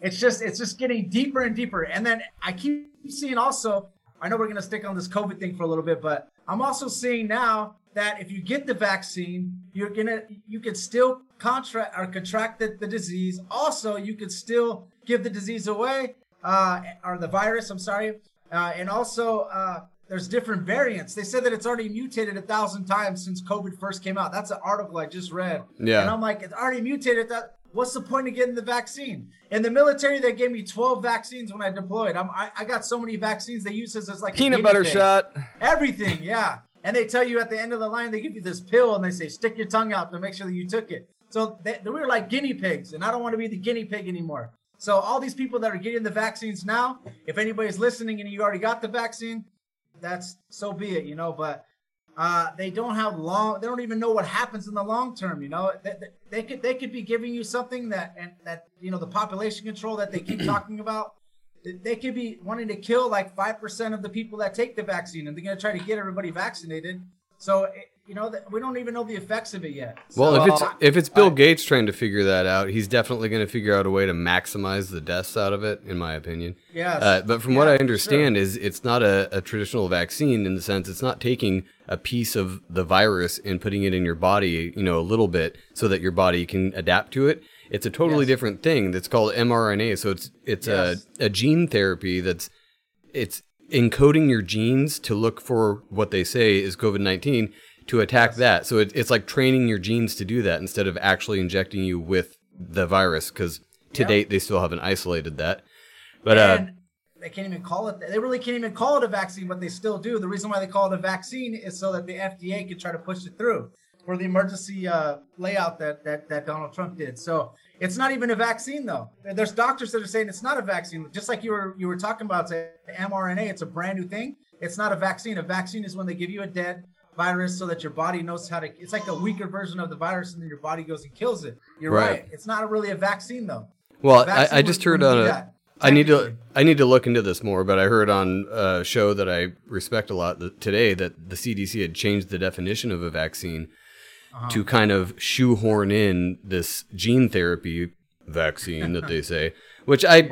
It's just it's just getting deeper and deeper. And then i keep seeing also i know we're going to stick on this covid thing for a little bit but i'm also seeing now that if you get the vaccine you're gonna you can still contract or contract the, the disease. Also you could still give the disease away uh, or the virus i'm sorry. Uh, and also uh, there's different variants. They said that it's already mutated a thousand times since covid first came out. That's an article i just read. Yeah. and i'm like it's already mutated that what's the point of getting the vaccine? In the military they gave me 12 vaccines when i deployed. I'm, I, I got so many vaccines they use this as like Peanut butter pig. shot. everything yeah. And they tell you at the end of the line they give you this pill and they say stick your tongue out to make sure that you took it. So they, we were like guinea pigs and i don't want to be the guinea pig anymore. So all these people that are getting the vaccines now if anybody's listening and you already got the vaccine that's so be it you know but uh, they don't have long. They don't even know what happens in the long term. You know, they, they, they could they could be giving you something that and that you know the population control that they keep talking about. they- could be wanting to kill like five percent of the people that take the vaccine, and they're going to try to get everybody vaccinated. So it, you know, we don't even know the effects of it yet. Well, So, if it's uh, if it's Bill I- Gates trying to figure that out, he's definitely going to figure out a way to maximize the deaths out of it, in my opinion. Yes. Uh, but from what I understand, is it's not a, a traditional vaccine in the sense it's not taking a piece of the virus and putting it in your body, you know, a little bit so that your body can adapt to it. It's a totally Yes. different thing that's called mRNA. So it's it's Yes. a, a gene therapy that's it's encoding your genes to look for what they say is COVID nineteen to attack that. So it, it's like training your genes to do that instead of actually injecting you with the virus. Because to Yep. date they still haven't isolated that. But uh, they can't even call it. They really can't even call it a vaccine, but they still do. The reason why they call it a vaccine is so that the FDA can try to push it through. for the emergency uh, layout that, that that Donald Trump did. So it's not even a vaccine though. There's doctors that are saying it's not a vaccine, just like you were you were talking about say, mRNA. It's a brand new thing. It's not a vaccine. A vaccine is when they give you a dead virus so that your body knows how to. It's like a weaker version of the virus, and then your body goes and kills it. You're Right. right. It's not really a vaccine though. Well, vaccine I, I just heard on a. I need to. I need to look into this more, but I heard on a show that I respect a lot that today that the CDC had changed the definition of a vaccine Uh-huh. to kind of shoehorn in this gene therapy vaccine that they say, which I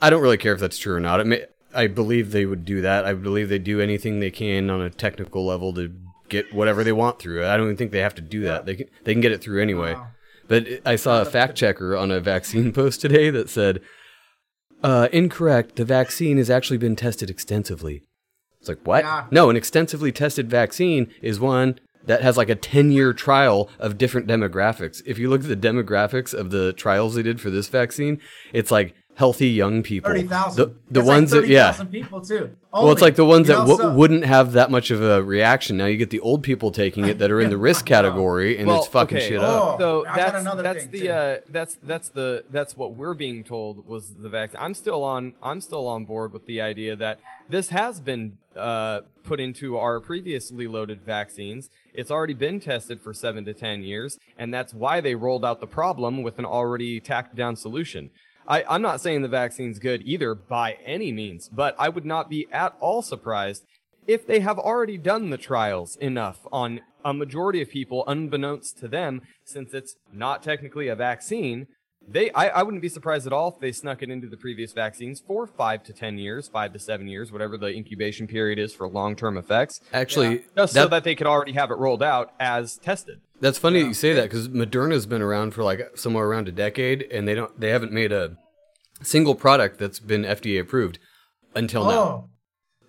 I don't really care if that's true or not. May, I believe they would do that. I believe they do anything they can on a technical level to get whatever they want through. It. I don't even think they have to do that. They can they can get it through anyway. Wow. But I saw a fact checker on a vaccine post today that said, uh, incorrect, the vaccine has actually been tested extensively. It's like, what? Yeah. No, an extensively tested vaccine is one that has like a 10 year trial of different demographics. If you look at the demographics of the trials they did for this vaccine, it's like healthy young people. Thirty thousand. The, the ones that, yeah. people too. Well, it's like the ones that w- w- wouldn't have that much of a reaction. Now you get the old people taking it that are in the risk category, and it's fucking okay. shit Oh. up. So I that's that's the uh, that's that's the that's what we're being told was the vaccine. I'm still on I'm still on board with the idea that this has been uh, put into our previously loaded vaccines. It's already been tested for seven to ten years, and that's why they rolled out the problem with an already tacked down solution. I, I'm not saying the vaccine's good either by any means, but I would not be at all surprised if they have already done the trials enough on a majority of people, unbeknownst to them, since it's not technically a vaccine, they I, I wouldn't be surprised at all if they snuck it into the previous vaccines for five to ten years, five to seven years, whatever the incubation period is for long term effects. Actually, Just so that- that they could already have it rolled out as tested. That's funny that you say that because Moderna's been around for like somewhere around a decade, and they don't they haven't made a single product that's been FDA approved until now. Oh,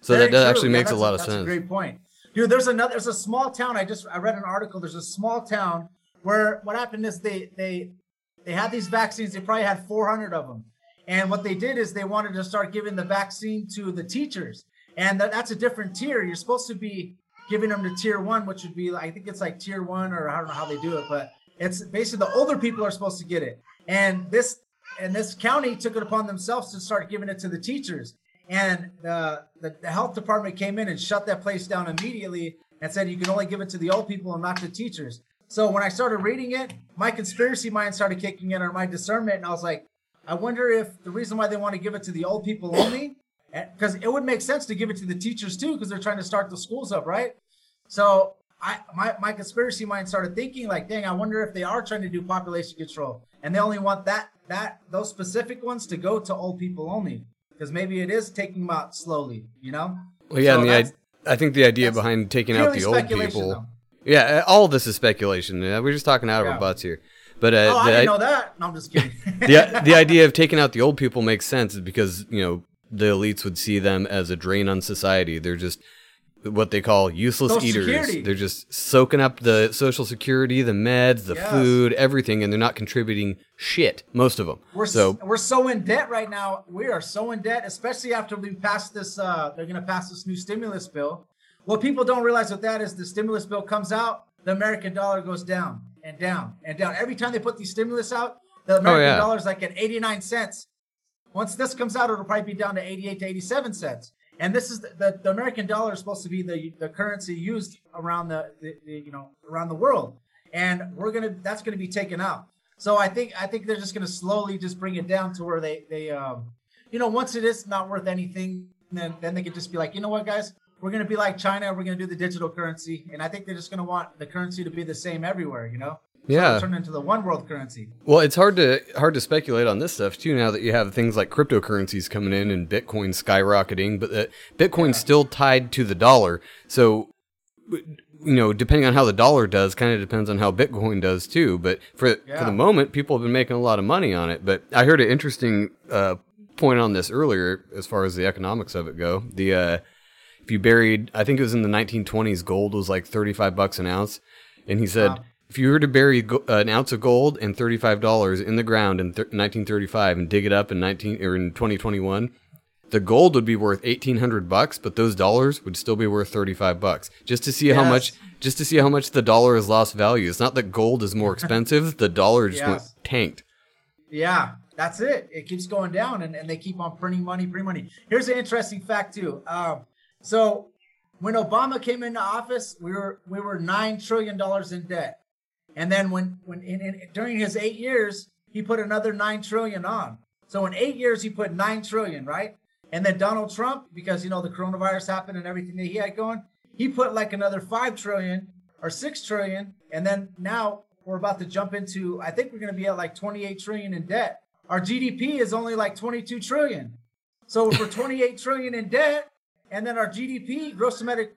So that, that true. actually Yeah, makes a that's lot of that's sense. a great point, dude. There's another. There's a small town. I just I read an article. There's a small town where what happened is they they they had these vaccines. They probably had 400 of them, and what they did is they wanted to start giving the vaccine to the teachers, and that, that's a different tier. You're supposed to be giving them to tier one, which would be I think it's like tier one or I don't know how they do it, but it's basically the older people are supposed to get it, and this and this county took it upon themselves to start giving it to the teachers. And the, the, health department came in and shut that place down immediately and said you can only give it to the old people and not the teachers. So when I started reading it, my conspiracy mind started kicking in or my discernment, and I was like, I wonder if the reason why they want to give it to the old people only, because it would make sense to give it to the teachers too, because they're trying to start the schools up, right? So I my, my conspiracy mind started thinking like, dang, I wonder if they are trying to do population control and they only want that that those specific ones to go to old people only. Because maybe it is taking them out slowly, you know? Well, yeah, So and the, I, I think the idea behind taking out the old people. though. Yeah, uh, all of this is speculation. We're just talking out of Yeah. our butts here. But uh, Oh, I didn't know that. No, I'm just kidding. the the idea of taking out the old people makes sense because you know the elites would see them as a drain on society. They're just what they call useless Social eaters. Security. They're just soaking up the social security, the meds, the Yes. food, everything, and they're not contributing shit. Most of them. We're so so we're so in debt right now. We are so in debt, especially after we pass this. Uh, they're going to pass this new stimulus bill. What people don't realize with that is the stimulus bill comes out, the American dollar goes down and down and down. Every time they put these stimulus out, the American Oh, yeah. dollar is like at 89 cents. Once this comes out, it'll probably be down to 88 to 87 cents. And this is the, the, the American dollar is supposed to be the the currency used around the, the, the you know around the world, and we're gonna that's gonna be taken out. So I think I think they're just gonna slowly just bring it down to where they they um you know once it is not worth anything, then then they could just be like you know what guys we're gonna be like China we're gonna do the digital currency, and I think they're just gonna want the currency to be the same everywhere. You know. Yeah. Turn into the one world currency. Well, it's hard to hard to speculate on this stuff too. Now that you have things like cryptocurrencies coming in and Bitcoin skyrocketing, but the, Bitcoin's still tied to the dollar. So, you know, depending on how the dollar does, kind of depends on how Bitcoin does too. But for for the moment, people have been making a lot of money on it. But I heard an interesting uh, point on this earlier, as far as the economics of it go. The uh, if you buried, I think it was in the 1920s, gold was like 35 bucks an ounce, and he said. Wow. If you were to bury go- an ounce of gold and thirty-five dollars in the ground in th- 1935 and dig it up in 19 or in 2021, the gold would be worth eighteen hundred bucks, but those dollars would still be worth thirty five bucks. Just to see how much, just to see how much the dollar has lost value. It's not that gold is more expensive; the dollar just went tanked. Yeah, that's it. It keeps going down, and, and they keep on printing money, printing money. Here's an interesting fact too. Um, so when Obama came into office, we were we were nine trillion dollars in debt, and then when when in, in, during his eight years, he put another nine trillion on. So in eight years, he put nine trillion, right? And then Donald Trump, because you know the coronavirus happened and everything that he had going, he put like another five trillion or six trillion, and then now we're about to jump into. I think we're going to be at like 28 trillion in debt. Our GDP is only like 22 trillion. So if we're 28 trillion in debt, and then our GDP, gross domestic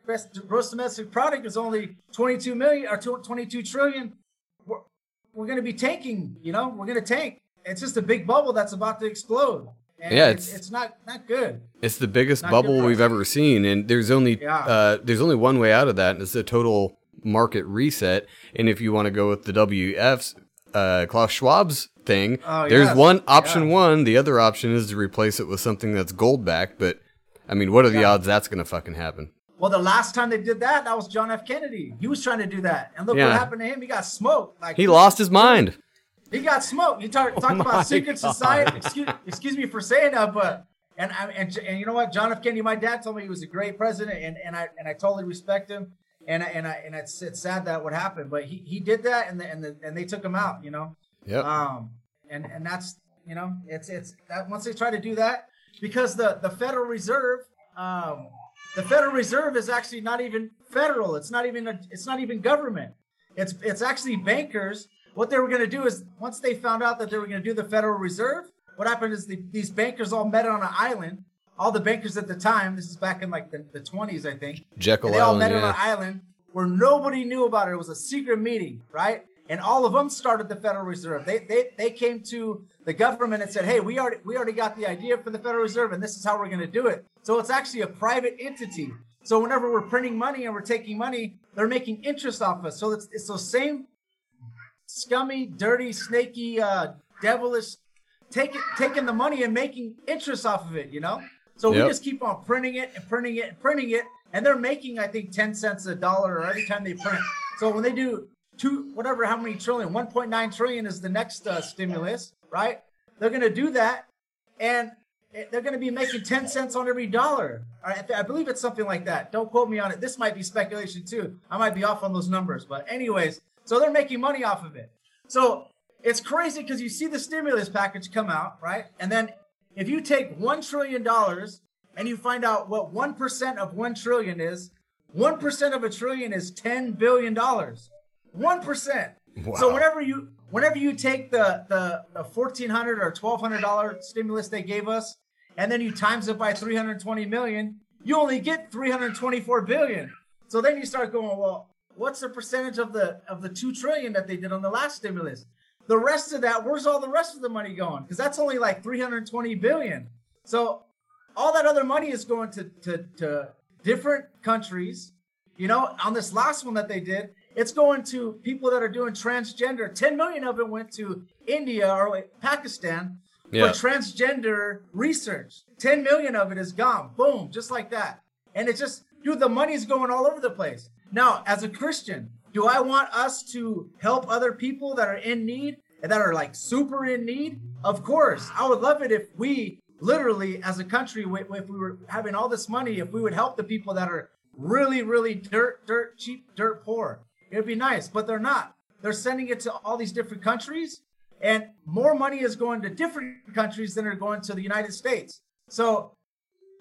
gross domestic product, is only 22 million or 22 trillion, we're, we're going to be tanking. You know, we're going to tank. It's just a big bubble that's about to explode. And Yeah, it's, it's- it's not not good. It's the biggest Not bubble we've ever seen, and there's only Yeah. uh, there's only one way out of that, and it's a total market reset. And if you want to go with the WF's uh, Klaus Schwab's thing, Oh, there's yes. one option Yeah. one. The other option is to replace it with something that's gold backed. But I mean, what are the odds that's gonna fucking happen? Well, the last time they did that, that was John F. Kennedy. He was trying to do that, and look Yeah. what happened to him. He got smoked. Like He lost his mind. He got smoked. You talk, talk my about secret God. society. Excuse, excuse me for saying that, but and, I- and and you know what? John F. Kennedy, my dad told me he was a great president, and, and I and I totally respect him. And I- and I and it's, it's sad that would happen, but he, he did that, and the, and the, and they took him out. You know. Yeah. Um, and and that's you know it's it's that once they try to do that because the the Federal Reserve, um, the Federal Reserve is actually not even federal. It's not even a, it's not even government. It's it's actually bankers. What they were going to do is once they found out that they were going to do the Federal Reserve, what happened is the, these bankers all met on an island. All the bankers at the time, this is back in like the, the 20s, I think. Jekyll they all Island, met on an island where nobody knew about it. It was a secret meeting, right? And all of them started the Federal Reserve. They they they came to the government and said, "Hey, we already we already got the idea for the Federal Reserve, and this is how we're going to do it." So it's actually a private entity. So whenever we're printing money and we're taking money, they're making interest off us. So it's it's those same scummy, dirty, snaky, uh, devilish, taking taking the money and making interest off of it. You know. So Yep. we just keep on printing it and printing it and printing it, and they're making I think ten cents a dollar every time they print. So when they do two, whatever, how many trillion, 1.9 trillion is the next uh, stimulus, right? They're gonna do that, and they're gonna be making ten cents on every dollar. Right, I believe it's something like that. Don't quote me on it. This might be speculation too. I might be off on those numbers, but anyways, so they're making money off of it. So it's crazy because you see the stimulus package come out, right? And then if you take one trillion dollars and you find out what one percent of one trillion is, one percent of a trillion is ten billion dollars. One percent. So whenever you whenever you take the the, the fourteen hundred or twelve hundred dollar stimulus they gave us, and then you times it by three hundred twenty million, you only get three hundred twenty four billion. So then you start going, well, what's the percentage of the of the two trillion that they did on the last stimulus? The rest of that, where's all the rest of the money going? Because that's only like 320 billion. So all that other money is going to, to, to different countries. You know, on this last one that they did, it's going to people that are doing transgender. 10 million of it went to India or Pakistan Yeah. for transgender research. 10 million of it is gone. Boom, just like that. And it's just, dude, the money's going all over the place. Now, as a Christian, do I want us to help other people that are in need and that are like super in need? Of course. I would love it if we literally, as a country, if we were having all this money, if we would help the people that are really, really dirt, dirt, cheap, dirt poor. It'd be nice, but they're not. They're sending it to all these different countries, and more money is going to different countries than are going to the United States. So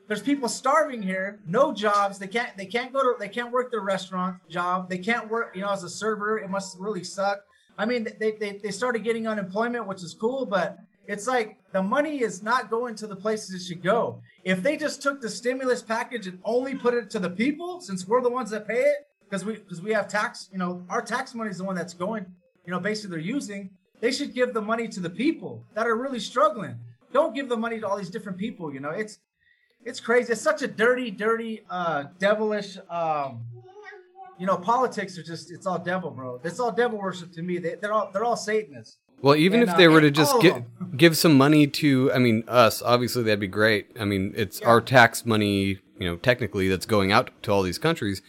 there's people starving here, no jobs. They can't they can't go to they can't work their restaurant job. They can't work, you know, as a server. It must really suck. I mean, they they, they started getting unemployment, which is cool, but it's like the money is not going to the places it should go. If they just took the stimulus package and only put it to the people, since we're the ones that pay it, because we because we have tax, you know, our tax money is the one that's going, you know, basically they're using. They should give the money to the people that are really struggling. Don't give the money to all these different people. You know, it's it's crazy. It's such a dirty, dirty, uh, devilish. Um, you know, politics are just it's all devil, bro. It's all devil worship to me. They, they're all they're all Satanists. Well, even And, if uh, they were to just give give some money to, I mean, us, obviously that'd be great. I mean, it's our tax money, you know, technically that's going out to all these countries.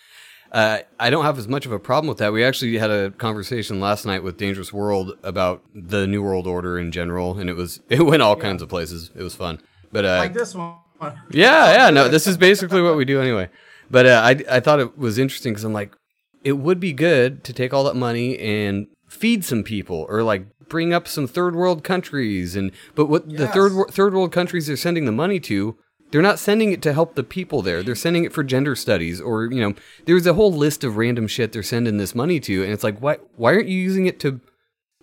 Uh, I don't have as much of a problem with that. We actually had a conversation last night with Dangerous World about the New World Order in general, and it was it went all kinds of places. It was fun, but uh, like this one. yeah, yeah, no, this is basically what we do anyway. But uh, I I thought it was interesting because I'm like, it would be good to take all that money and feed some people or like bring up some third world countries and but what the third Yes. third world countries are sending the money to they're not sending it to help the people there they're sending it for gender studies or you know there's a whole list of random shit they're sending this money to and it's like why why aren't you using it to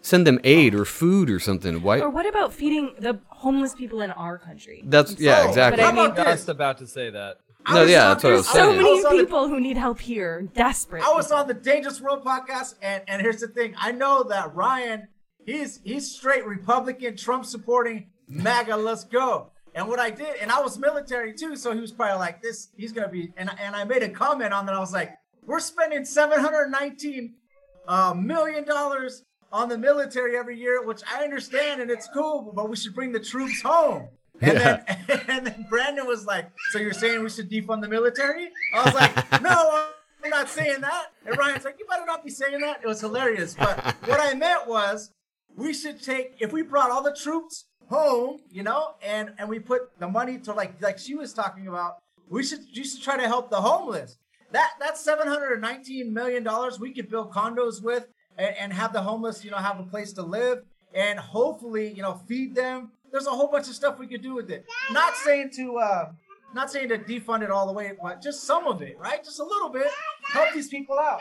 send them aid or food or something why Or what about feeding the homeless people in our country? that's yeah oh, exactly but I How mean- Just about to say that. I No, was yeah, on- that's what I was so saying. I many was on the- people who need help here, desperate. I was on the Dangerous World podcast, and, and here's the thing: I know that Ryan, he's he's straight Republican, Trump supporting, MAGA. Let's go. And what I did, and I was military too, so he was probably like, "This, he's gonna be." And and I made a comment on that. I was like, "We're spending 719 uh, million dollars on the military every year, which I understand and it's cool, but we should bring the troops home." And then and then Brandon was like, "So you're saying we should defund the military?" I was like, "No, I'm not saying that." And Ryan's like, "You better not be saying that." It was hilarious, but what I meant was we should take if we brought all the troops home, you know, and and we put the money to like like she was talking about. We should you should try to help the homeless. That that's seven hundred and nineteen million dollars we could build condos with and, and have the homeless, you know, have a place to live and hopefully, you know, feed them. There's a whole bunch of stuff we could do with it. Not saying to uh not saying to defund it all the way, but just some of it, right? Just a little bit. Help these people out.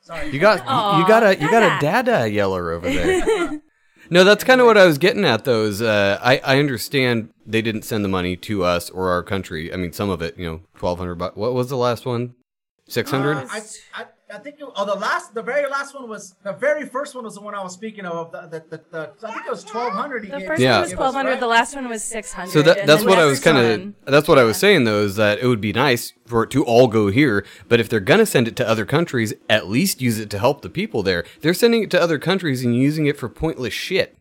Sorry. You got Aw, you got a you got a Dada. dada yeller over there. no, that's kind of what I was getting at. Though is uh, I I understand they didn't send the money to us or our country. I mean, some of it, you know, twelve hundred. What was the last one? Six hundred. Uh, I think it, oh the last the very last one was the very first one was the one I was speaking of the the, the, the I think it was twelve hundred. the first Yeah. one was twelve hundred. The last one was six hundred. So that that's what I was kind of that's what I was saying though is that it would be nice for it to all go here, but if they're gonna send it to other countries, at least use it to help the people there. They're sending it to other countries and using it for pointless shit.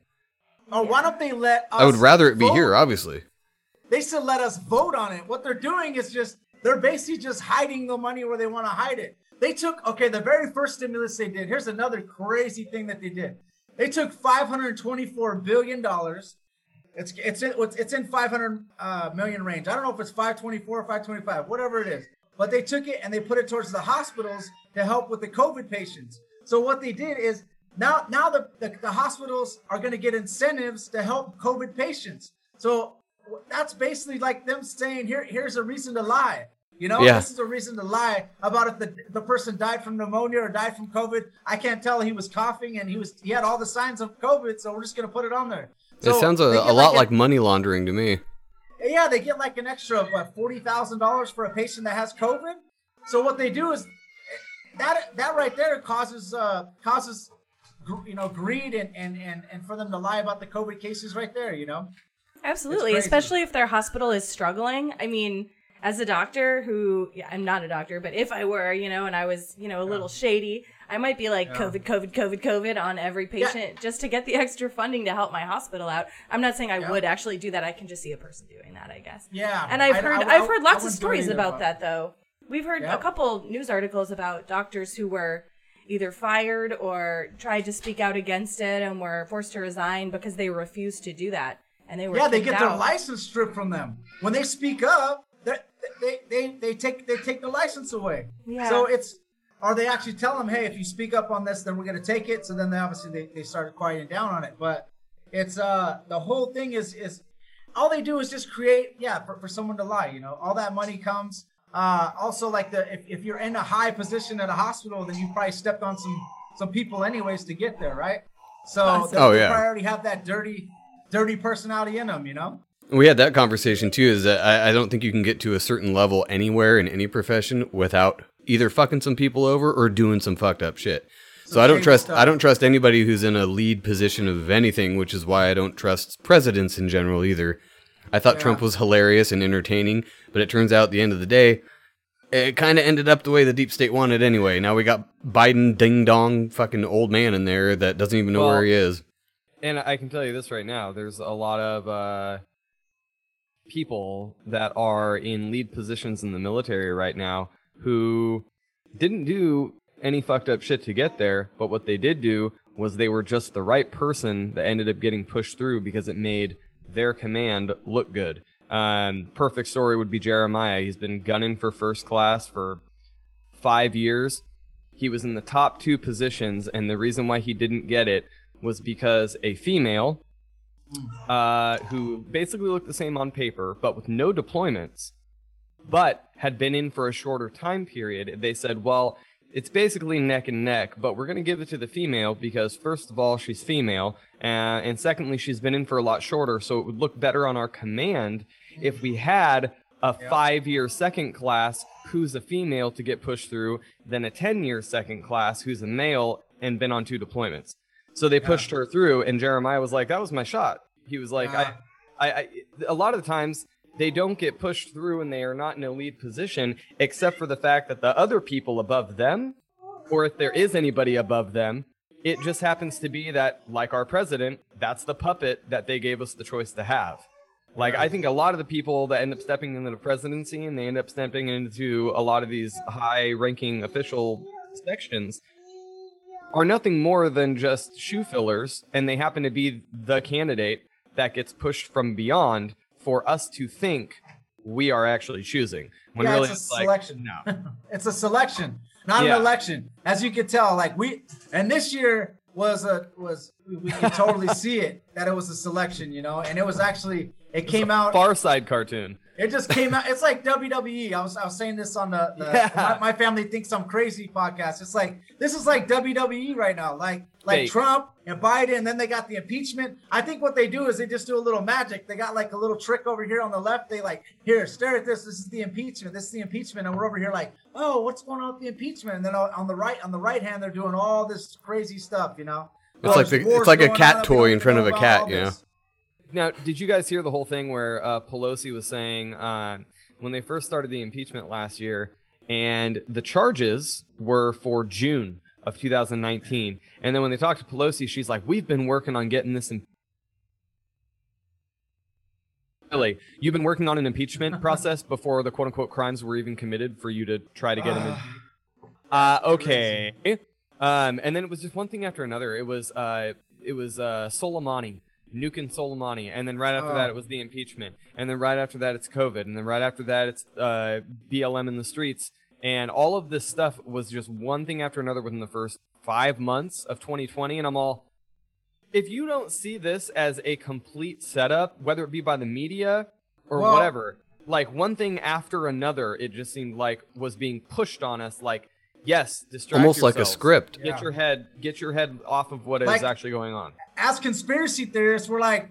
Or why don't they let us I would rather it be vote? here, obviously. They should let us vote on it. What they're doing is just they're basically just hiding the money where they want to hide it. They took okay, the very first stimulus they did. Here's another crazy thing that they did. They took 524 billion dollars. It's it's in it's in 500 uh, million range. I don't know if it's 524 or 525, whatever it is. But they took it and they put it towards the hospitals to help with the COVID patients. So what they did is now now the, the, the hospitals are going to get incentives to help COVID patients. So that's basically like them saying here here's a reason to lie. You know, Yeah. this is a reason to lie about if the the person died from pneumonia or died from COVID. I can't tell he was coughing and he was he had all the signs of COVID, so we're just gonna put it on there. It sounds a, a get lot an- like money laundering to me. yeah, they get like an extra what forty thousand dollars for a patient that has COVID. So what they do is that that right there causes uh causes gr- you know greed and and and and for them to lie about the COVID cases right there. You know. Absolutely, especially if their hospital is struggling. I mean, as a doctor who, yeah, I'm not a doctor, but if I were, you know, and I was, you know, a little shady, I might be like COVID, COVID, COVID, COVID on every patient just to get the extra funding to help my hospital out. I'm not saying I Yeah. would actually do that. I can just see a person doing that, I guess. Yeah, And I've I- heard, I- I, have heard lots of wouldn't do it stories either, about but- that though. We've heard Yeah. a couple news articles about doctors who were either fired or tried to speak out against it and were forced to resign because they refused to do that. And they were Yeah, they kicked get their license stripped from them when they speak up. They they they, they take they take the license away. Yeah. So it's or they actually tell them, hey, if you speak up on this, then we're gonna take it. So then they obviously they, they start quieting down on it. But it's uh the whole thing is is all they do is just create yeah for, for someone to lie. You know, all that money comes. Uh, also like the if, if you're in a high position at a hospital, then you probably stepped on some some people anyways to get there, right? So they, Oh, they yeah. probably already have that dirty dirty personality in them, you know. We had that conversation too. Is that I, I don't think you can get to a certain level anywhere in any profession without either fucking some people over or doing some fucked up shit. So I don't trust. I don't trust anybody who's in a lead position of anything, which is why I don't trust presidents in general either. I thought Trump was hilarious and entertaining, but it turns out at the end of the day, it kind of ended up the way the deep state wanted anyway. Now we got Biden ding dong fucking old man in there that doesn't even know Well, where he is. And I can tell you this right now: there's a lot of uh, people that are in lead positions in the military right now who didn't do any fucked up shit to get there, but what they did do was they were just the right person that ended up getting pushed through because it made their command look good. Um, perfect story would be Jeremiah. He's been gunning for first class for five years. He was in the top two positions, and the reason why he didn't get it was because a female uh, who basically looked the same on paper, but with no deployments, but had been in for a shorter time period. They said, well, it's basically neck and neck, but we're going to give it to the female because, first of all, she's female, uh, and secondly, she's been in for a lot shorter, so it would look better on our command if we had a five year second class who's a female to get pushed through than a 10 year second class who's a male and been on two deployments. So they pushed her through, and Jeremiah was like, "That was my shot." He was like, Yeah. I, I, I, a lot of the times they don't get pushed through, and they are not in a lead position, except for the fact that the other people above them, or if there is anybody above them, it just happens to be that, like our president, that's the puppet that they gave us the choice to have. Like I think a lot of the people that end up stepping into the presidency and they end up stepping into a lot of these high-ranking official sections are nothing more than just shoe fillers, and they happen to be the candidate that gets pushed from beyond for us to think we are actually choosing. When Yeah, really it's a like, selection. no. it's a selection, not Yeah. an election. As you can tell, like we and this year was a was we can totally see it that it was a selection, you know, and it was actually it came out. Far Side cartoon. It just came out. It's like WWE. I was I was saying this on the, the Yeah. my, my family thinks I'm crazy podcast. It's like this is like WWE right now. Like like Fake. Trump and Biden. And then they got the impeachment. I think what they do is they just do a little magic. They got like a little trick over here on the left. They like here stare at this. This is the impeachment. This is the impeachment. And we're over here like oh what's going on with the impeachment? And then on the right on the right hand they're doing all this crazy stuff. You know. It's Oh, like the- it's like a cat toy in front of a cat, you know? this. Now, did you guys hear the whole thing where uh, Pelosi was saying uh, when they first started the impeachment last year, and the charges were for June of 2019, and then when they talked to Pelosi, she's like, "We've been working on getting this in." Really, you've been working on an impeachment process before the quote unquote crimes were even committed for you to try to get him in. Uh, okay. Um, and then it was just one thing after another. It was uh, it was uh, Soleimani, Nukin Soleimani, and then right after Oh. that it was the impeachment, and then right after that it's COVID, and then right after that it's uh, BLM in the streets, and all of this stuff was just one thing after another within the first five months of 2020, and I'm all. If you don't see this as a complete setup, whether it be by the media or Well- whatever, like one thing after another, it just seemed like was being pushed on us. Like, yes, distract Almost like a yourselves. script. Get Yeah. your head, get your head off of what is Like- actually going on. as conspiracy theorists, we're like,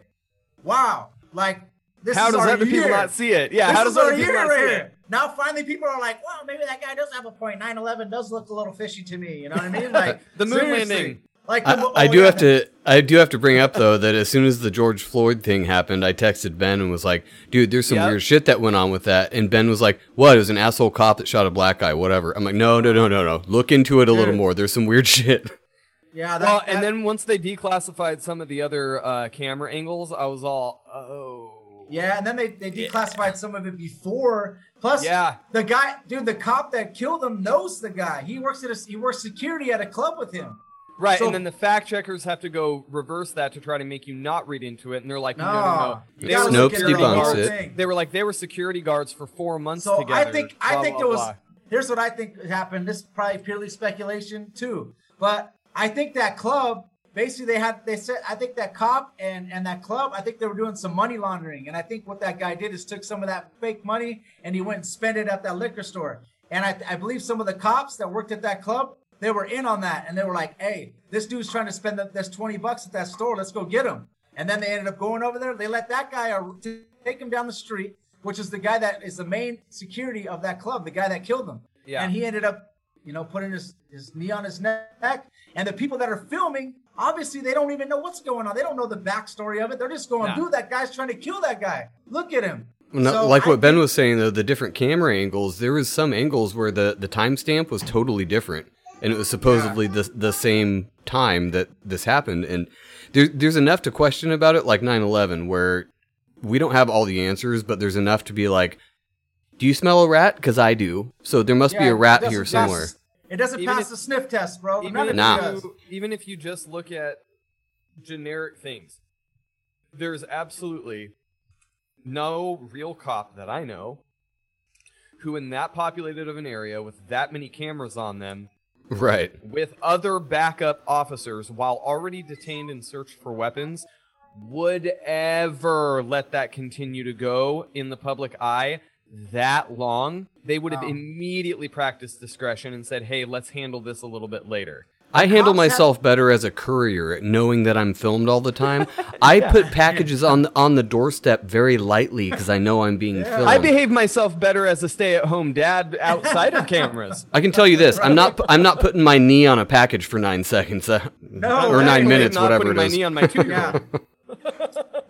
wow, like this How is does our other year. people not see it? Yeah, this how does is our other people year not right see here. it? Now finally people are like, well, maybe that guy does have a point. 9/11 does look a little fishy to me. You know what I mean? Like The moon seriously. landing. Like I, the, I oh, do have to I do have to bring up though that as soon as the George Floyd thing happened, I texted Ben and was like, "Dude, there's some Yep. weird shit that went on with that." And Ben was like, "What? It was an asshole cop that shot a black guy, whatever." I'm like, "No, no, no, no, no. Look into it a little more. There's some weird shit." Yeah, that, Well, that- and then once they declassified some of the other uh, camera angles, I was all, oh. yeah, and then they, they declassified some of it before. Plus, Yeah. the guy, dude, the cop that killed him knows the guy. He works at a he works security at a club with him. Right, So- and then the fact checkers have to go reverse that to try to make you not read into it, and they're like, no, no, no. No, ah. They You gotta were Snopes look at security the whole debunks it. thing. They were like, they were security guards for four months So together. I think I think blah, there was. Here's what I think happened. This is probably purely speculation too, but I think that club basically they had they said I think that cop and and that club I think they were doing some money laundering, and I think what that guy did is took some of that fake money and he went and spent it at that liquor store. And I, I believe some of the cops that worked at that club they were in on that, and they were like, "Hey, this dude's trying to spend this twenty bucks at that store. Let's go get him." And then they ended up going over there. They let that guy uh, take him down the street, which is the guy that is the main security of that club, the guy that killed him. Yeah. And he ended up, you know, putting his, his knee on his neck. And the people that are filming, obviously, they don't even know what's going on. They don't know the backstory of it. They're just going, No. dude, that guy's trying to kill that guy. Look at him. No, So like I what Ben think- was saying though, the different camera angles. There was some angles where the the timestamp was totally different, and it was supposedly the the same time that this happened. And there, there's enough to question about it, like 9/11, where we don't have all the answers, but there's enough to be like, do you smell a rat? Because I do. So there must be a rat doesn't here pass- somewhere. It doesn't Even pass if- the sniff test, bro. even None if, of Nah. you, even if you just look at generic things, there's absolutely no real cop that I know who, in that populated of an area with that many cameras on them, Right. with other backup officers while already detained and searched for weapons, would ever let that continue to go in the public eye that long. They would have Wow. immediately practiced discretion and said, hey, let's handle this a little bit later. I handle myself better as a courier, knowing that I'm filmed all the time. I put packages on the, on the doorstep very lightly because I know I'm being filmed. I behave myself better as a stay-at-home dad outside of cameras. I can tell you this: I'm not. I'm not putting my knee on a package for nine seconds, uh, No, or nine minutes, not whatever putting it my is. knee on my two-year-old.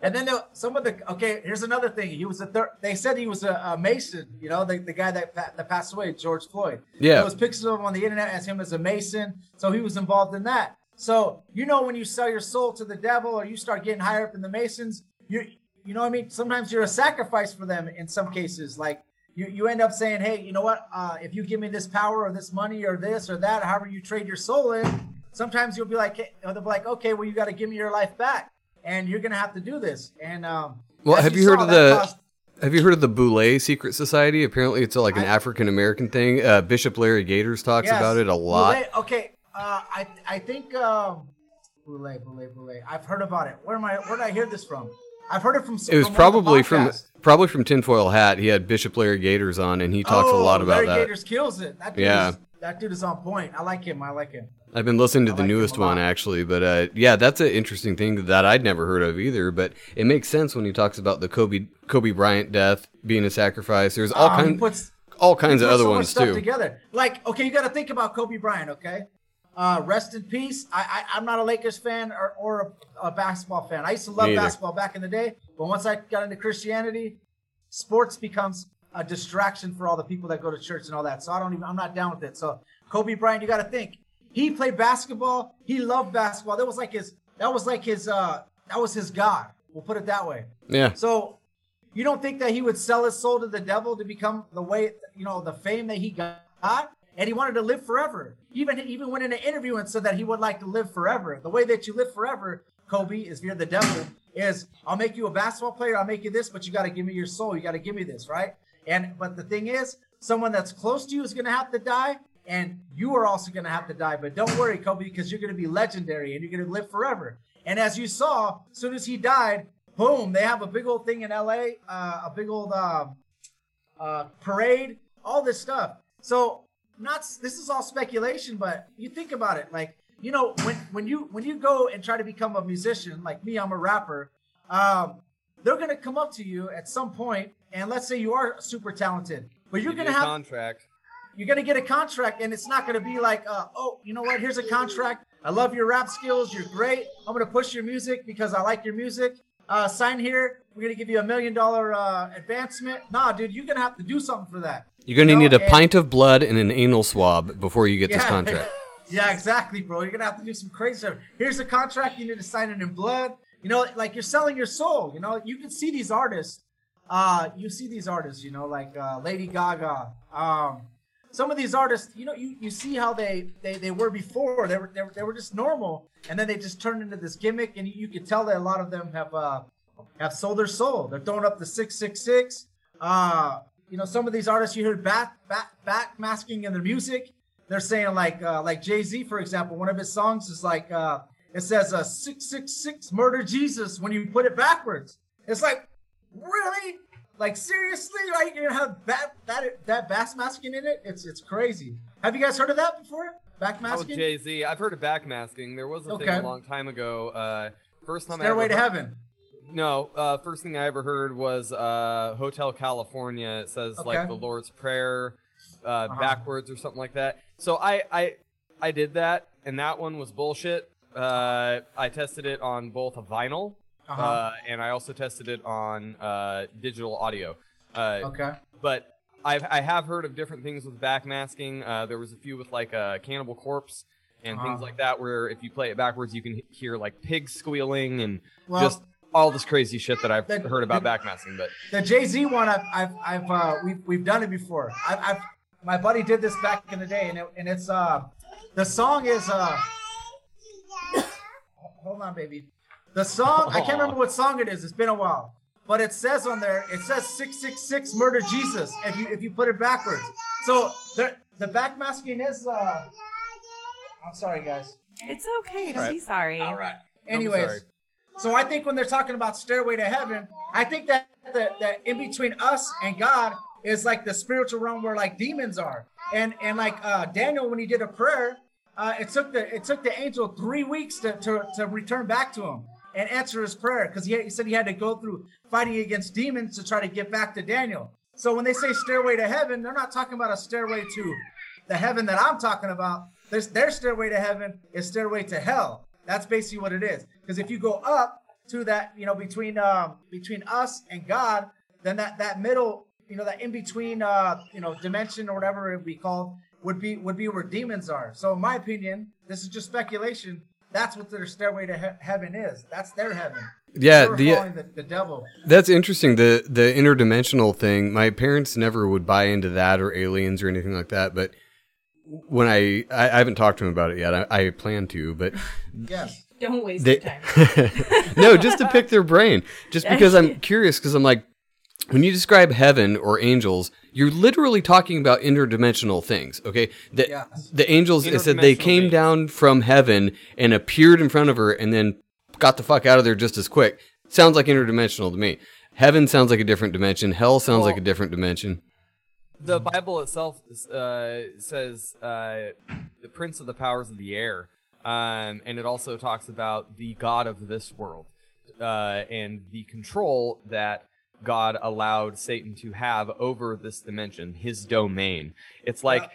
And then there, some of the okay. Here's another thing. He was a third. They said he was a, a Mason. You know, the, the guy that that passed away, George Floyd. Yeah. There was pictures of him on the internet as him as a Mason. So he was involved in that. So you know, when you sell your soul to the devil, or you start getting higher up in the Masons, you you know what I mean. Sometimes you're a sacrifice for them. In some cases, like. You, you end up saying, hey, you know what? Uh, if you give me this power or this money or this or that, however you trade your soul in, sometimes you'll be like, they'll be like, okay, well, you got to give me your life back, and you're gonna have to do this. And um, Well, have you heard saw, of the- cost- Have you heard of the Boulé Secret Society? Apparently, it's like an African American thing. Uh, Bishop Larry Gaiters talks Yes. about it a lot. Boulé- okay, uh, I I think um, Boulé, Boulé, Boulé. I've heard about it. Where am I? Where did I hear this from? I've heard it from. It was from one of the probably from probably from Tinfoil Hat. He had Bishop Larry Gaiters on, and he talks a Oh, lot about Larry that. Larry Gaiters kills it. That Yeah. That dude is on point. I like him. I like him. I've been listening to I the like newest one actually, but uh, yeah, that's an interesting thing that I'd never heard of either. But it makes sense when he talks about the Kobe Kobe Bryant death being a sacrifice. There's all Uh, kinds puts all kinds of other so ones stuff too. Together, like okay, you got to think about Kobe Bryant. Okay, uh, rest in peace. I, I I'm not a Lakers fan or, or a, a basketball fan. I used to love basketball back in the day, but once I got into Christianity, sports becomes a distraction for all the people that go to church and all that. So I don't even I'm not down with it. So Kobe Bryant, you got to think. He played basketball. He loved basketball. That was like his. That was like his. uh That was his god. We'll put it that way. Yeah, So you don't think that he would sell his soul to the devil to become the way you know the fame that he got? And he wanted to live forever. Even even went in an interview and said that he would like to live forever. The way that you live forever, Kobe, is via the devil. Is I'll make you a basketball player. I'll make you this, but you got to give me your soul. You got to give me this, right? And but the thing is, someone that's close to you is going to have to die, and you are also going to have to die. But don't worry, Kobe, because you're going to be legendary and you're going to live forever. And as you saw, as soon as he died, boom, they have a big old thing in LA, uh, a big old um, uh, parade, all this stuff. So not this is all speculation, but you think about it, like you know when when you when you go and try to become a musician, like me, I'm a rapper. Um, they're gonna come up to you at some point, and let's say you are super talented, but you're Give gonna you a have contract. you're gonna get a contract, and it's not gonna be like, uh, oh, you know what? Here's a contract. I love your rap skills. You're great. I'm gonna push your music because I like your music. Uh, sign here. We're gonna give you a million dollar uh, advancement. Nah, dude, you're gonna have to do something for that. you're gonna You know, need a and- pint of blood and an anal swab before you get this contract. Yeah, exactly, bro. You're gonna have to do some crazy stuff. Here's a contract. You need to sign it in blood. You know, like you're selling your soul. You know, you can see these artists. Uh, you see these artists. You know, like uh, Lady Gaga. Um, some of these artists, you know, you, you see how they, they they were before. They were, they were they were just normal, and then they just turned into this gimmick, and you, could tell that a lot of them have uh have sold their soul. They're throwing up the six six six. Uh, you know, some of these artists you heard back back back masking in their music. They're saying like uh, like Jay Z, for example, one of his songs is like uh, it says uh, six six six murder Jesus when you put it backwards. It's like really like seriously, like you're gonna have that that that back masking in it. It's it's crazy. Have you guys heard of that before? Back Oh, masking. Jay Z. I've heard of backmasking. There was a thing a long time ago. Uh, first time Stairway I to ever heard- Heaven. No, uh, first thing I ever heard was uh, Hotel California. It says like the Lord's Prayer uh, Uh-huh. backwards or something like that. So I, I I did that, and that one was bullshit. Uh, I tested it on both a vinyl, Uh-huh. uh, and I also tested it on uh, digital audio. Uh, Okay. but I've I have heard of different things with backmasking. Uh, there was a few with like a Cannibal Corpse and things Uh-huh. like that, where if you play it backwards, you can hear like pigs squealing and Well- just all this crazy shit that I've That- heard about that- backmasking. But The Jay Z one, I've, I've, I've uh, we've, we've done it before. I've, I've, my buddy did this back in the day, and it, and it's uh, the song is uh, hold on, baby. The song I can't remember what song it is. It's been a while, but it says on there, it says six six six murder Jesus. If you if you put it backwards, so the the backmasking is uh, I'm sorry, guys. It's okay. Don't Alright. be sorry. All right. Anyways, sorry. so I think when they're talking about stairway to heaven, I think that the, that in between us and God is like the spiritual realm where like demons are. And and like uh, Daniel when he did a prayer, uh, it took the it took the angel three weeks to, to, to return back to him and answer his prayer because he, he said he had to go through fighting against demons to try to get back to Daniel. So when they say stairway to heaven, they're not talking about a stairway to the heaven that I'm talking about. There's their stairway to heaven is stairway to hell. That's basically what it is. Because if you go up to that, you know, between um between us and God, then that that middle, you know, that in between uh you know dimension or whatever it would be called would be would be where demons are. So in my opinion, this is just speculation. That's what their stairway to he- heaven is. That's their heaven. Yeah, the the, the devil. That's interesting. The the interdimensional thing. My parents never would buy into that or aliens or anything like that. But when I I, I haven't talked to them about it yet. I, I plan to, but Yes. Don't waste they your time. no, just to pick their brain. Just because I'm curious. Because I'm like, when you describe heaven or angels, you're literally talking about interdimensional things. Okay, the the angels it said they came beings. down from heaven and appeared in front of her, and then got the fuck out of there just as quick. Sounds like interdimensional to me. Heaven sounds like a different dimension. Hell sounds like a different dimension. the Bible itself uh, says uh, the prince of the powers of the air, um, and it also talks about the God of this world uh, and the control that God allowed Satan to have over this dimension, his domain. It's like,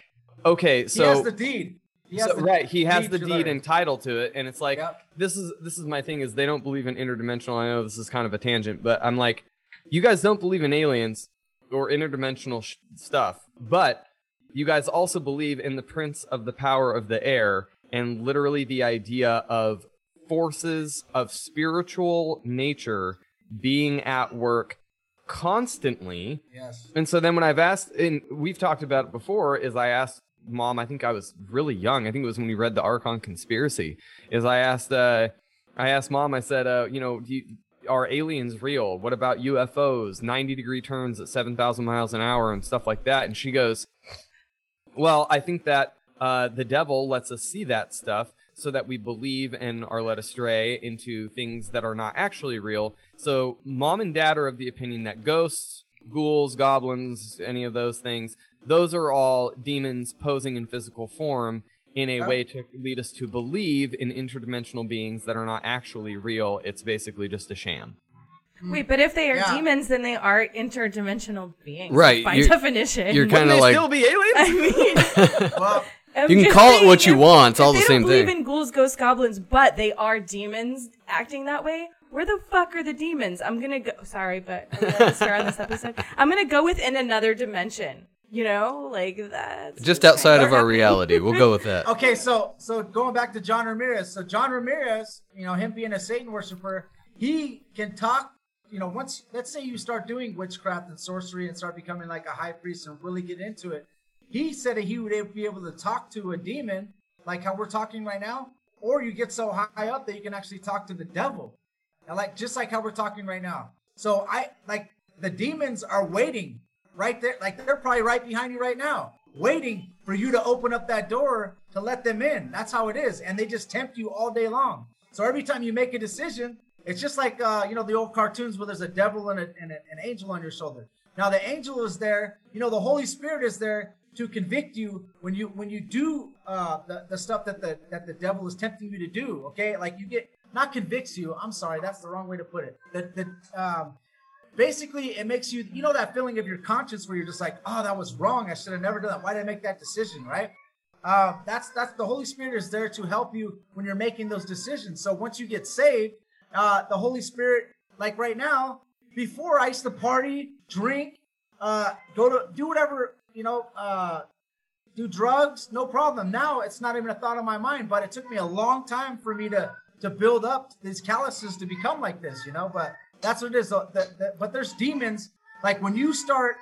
okay, he so has the deed. He has so, the right, he has deed the deed and title to it, and it's like Yep. this is this is my thing is they don't believe in interdimensional. I know this is kind of a tangent, but I'm like, you guys don't believe in aliens or interdimensional sh- stuff, but you guys also believe in the prince of the power of the air and literally the idea of forces of spiritual nature being at work constantly Yes. and so then when I've asked, and we've talked about it before, is I asked mom, I think I was really young. I think it was when we read the Archon conspiracy. Is I asked, uh, I asked mom, I said, uh, you know, do you, are aliens real? What about UFOs, 90 degree turns at 7,000 miles an hour and stuff like that? And she goes, well, I think that uh, the devil lets us see that stuff so that we believe and are led astray into things that are not actually real. So, mom and dad are of the opinion that ghosts, ghouls, goblins, any of those things, those are all demons posing in physical form in a Yeah. way to lead us to believe in interdimensional beings that are not actually real. It's basically just a sham. Wait, but if they are Yeah. demons, then they are interdimensional beings. Right, By you're- definition. you're Wouldn't kinda like- still be aliens? I mean, Well, I'm You can just call it what you if- want, it's if all they the don't same believe thing. in ghouls, ghosts, goblins, but they are demons acting that way. Where the fuck are the demons? I'm gonna go. Sorry, but I'm gonna swear on this episode. I'm gonna go within another dimension. You know, like that. Just outside of our reality. We'll go with that. Okay, so so going back to John Ramirez. So John Ramirez, you know, him being a Satan worshiper, he can talk. You know, once let's say you start doing witchcraft and sorcery and start becoming like a high priest and really get into it, he said that he would be able to talk to a demon like how we're talking right now, or you get so high up that you can actually talk to the devil, and like just like how we're talking right now. So I like the demons are waiting right there, like they're probably right behind you right now, waiting for you to open up that door to let them in. That's how it is, and they just tempt you all day long. So every time you make a decision, it's just like uh, you know the old cartoons where there's a devil and, a, and a, an angel on your shoulder. Now the angel is there, you know the Holy Spirit is there to convict you when you when you do uh, the, the stuff that the that the devil is tempting you to do. Okay, like you get not convicts you. I'm sorry, that's the wrong way to put it. That the um, basically it makes you you know that feeling of your conscience where you're just like oh that was wrong i should have never done that why did i make that decision right uh, that's that's the holy spirit is there to help you when you're making those decisions so once you get saved uh, the holy spirit like right now before i used to party drink uh, go to do whatever you know, uh, do drugs, no problem. Now it's not even a thought on my mind, but it took me a long time for me to to build up these calluses to become like this, you know. But that's what it is. The, the, but there's demons. Like when you start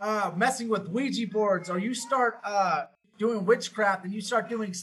uh, messing with Ouija boards, or you start uh, doing witchcraft, and you start doing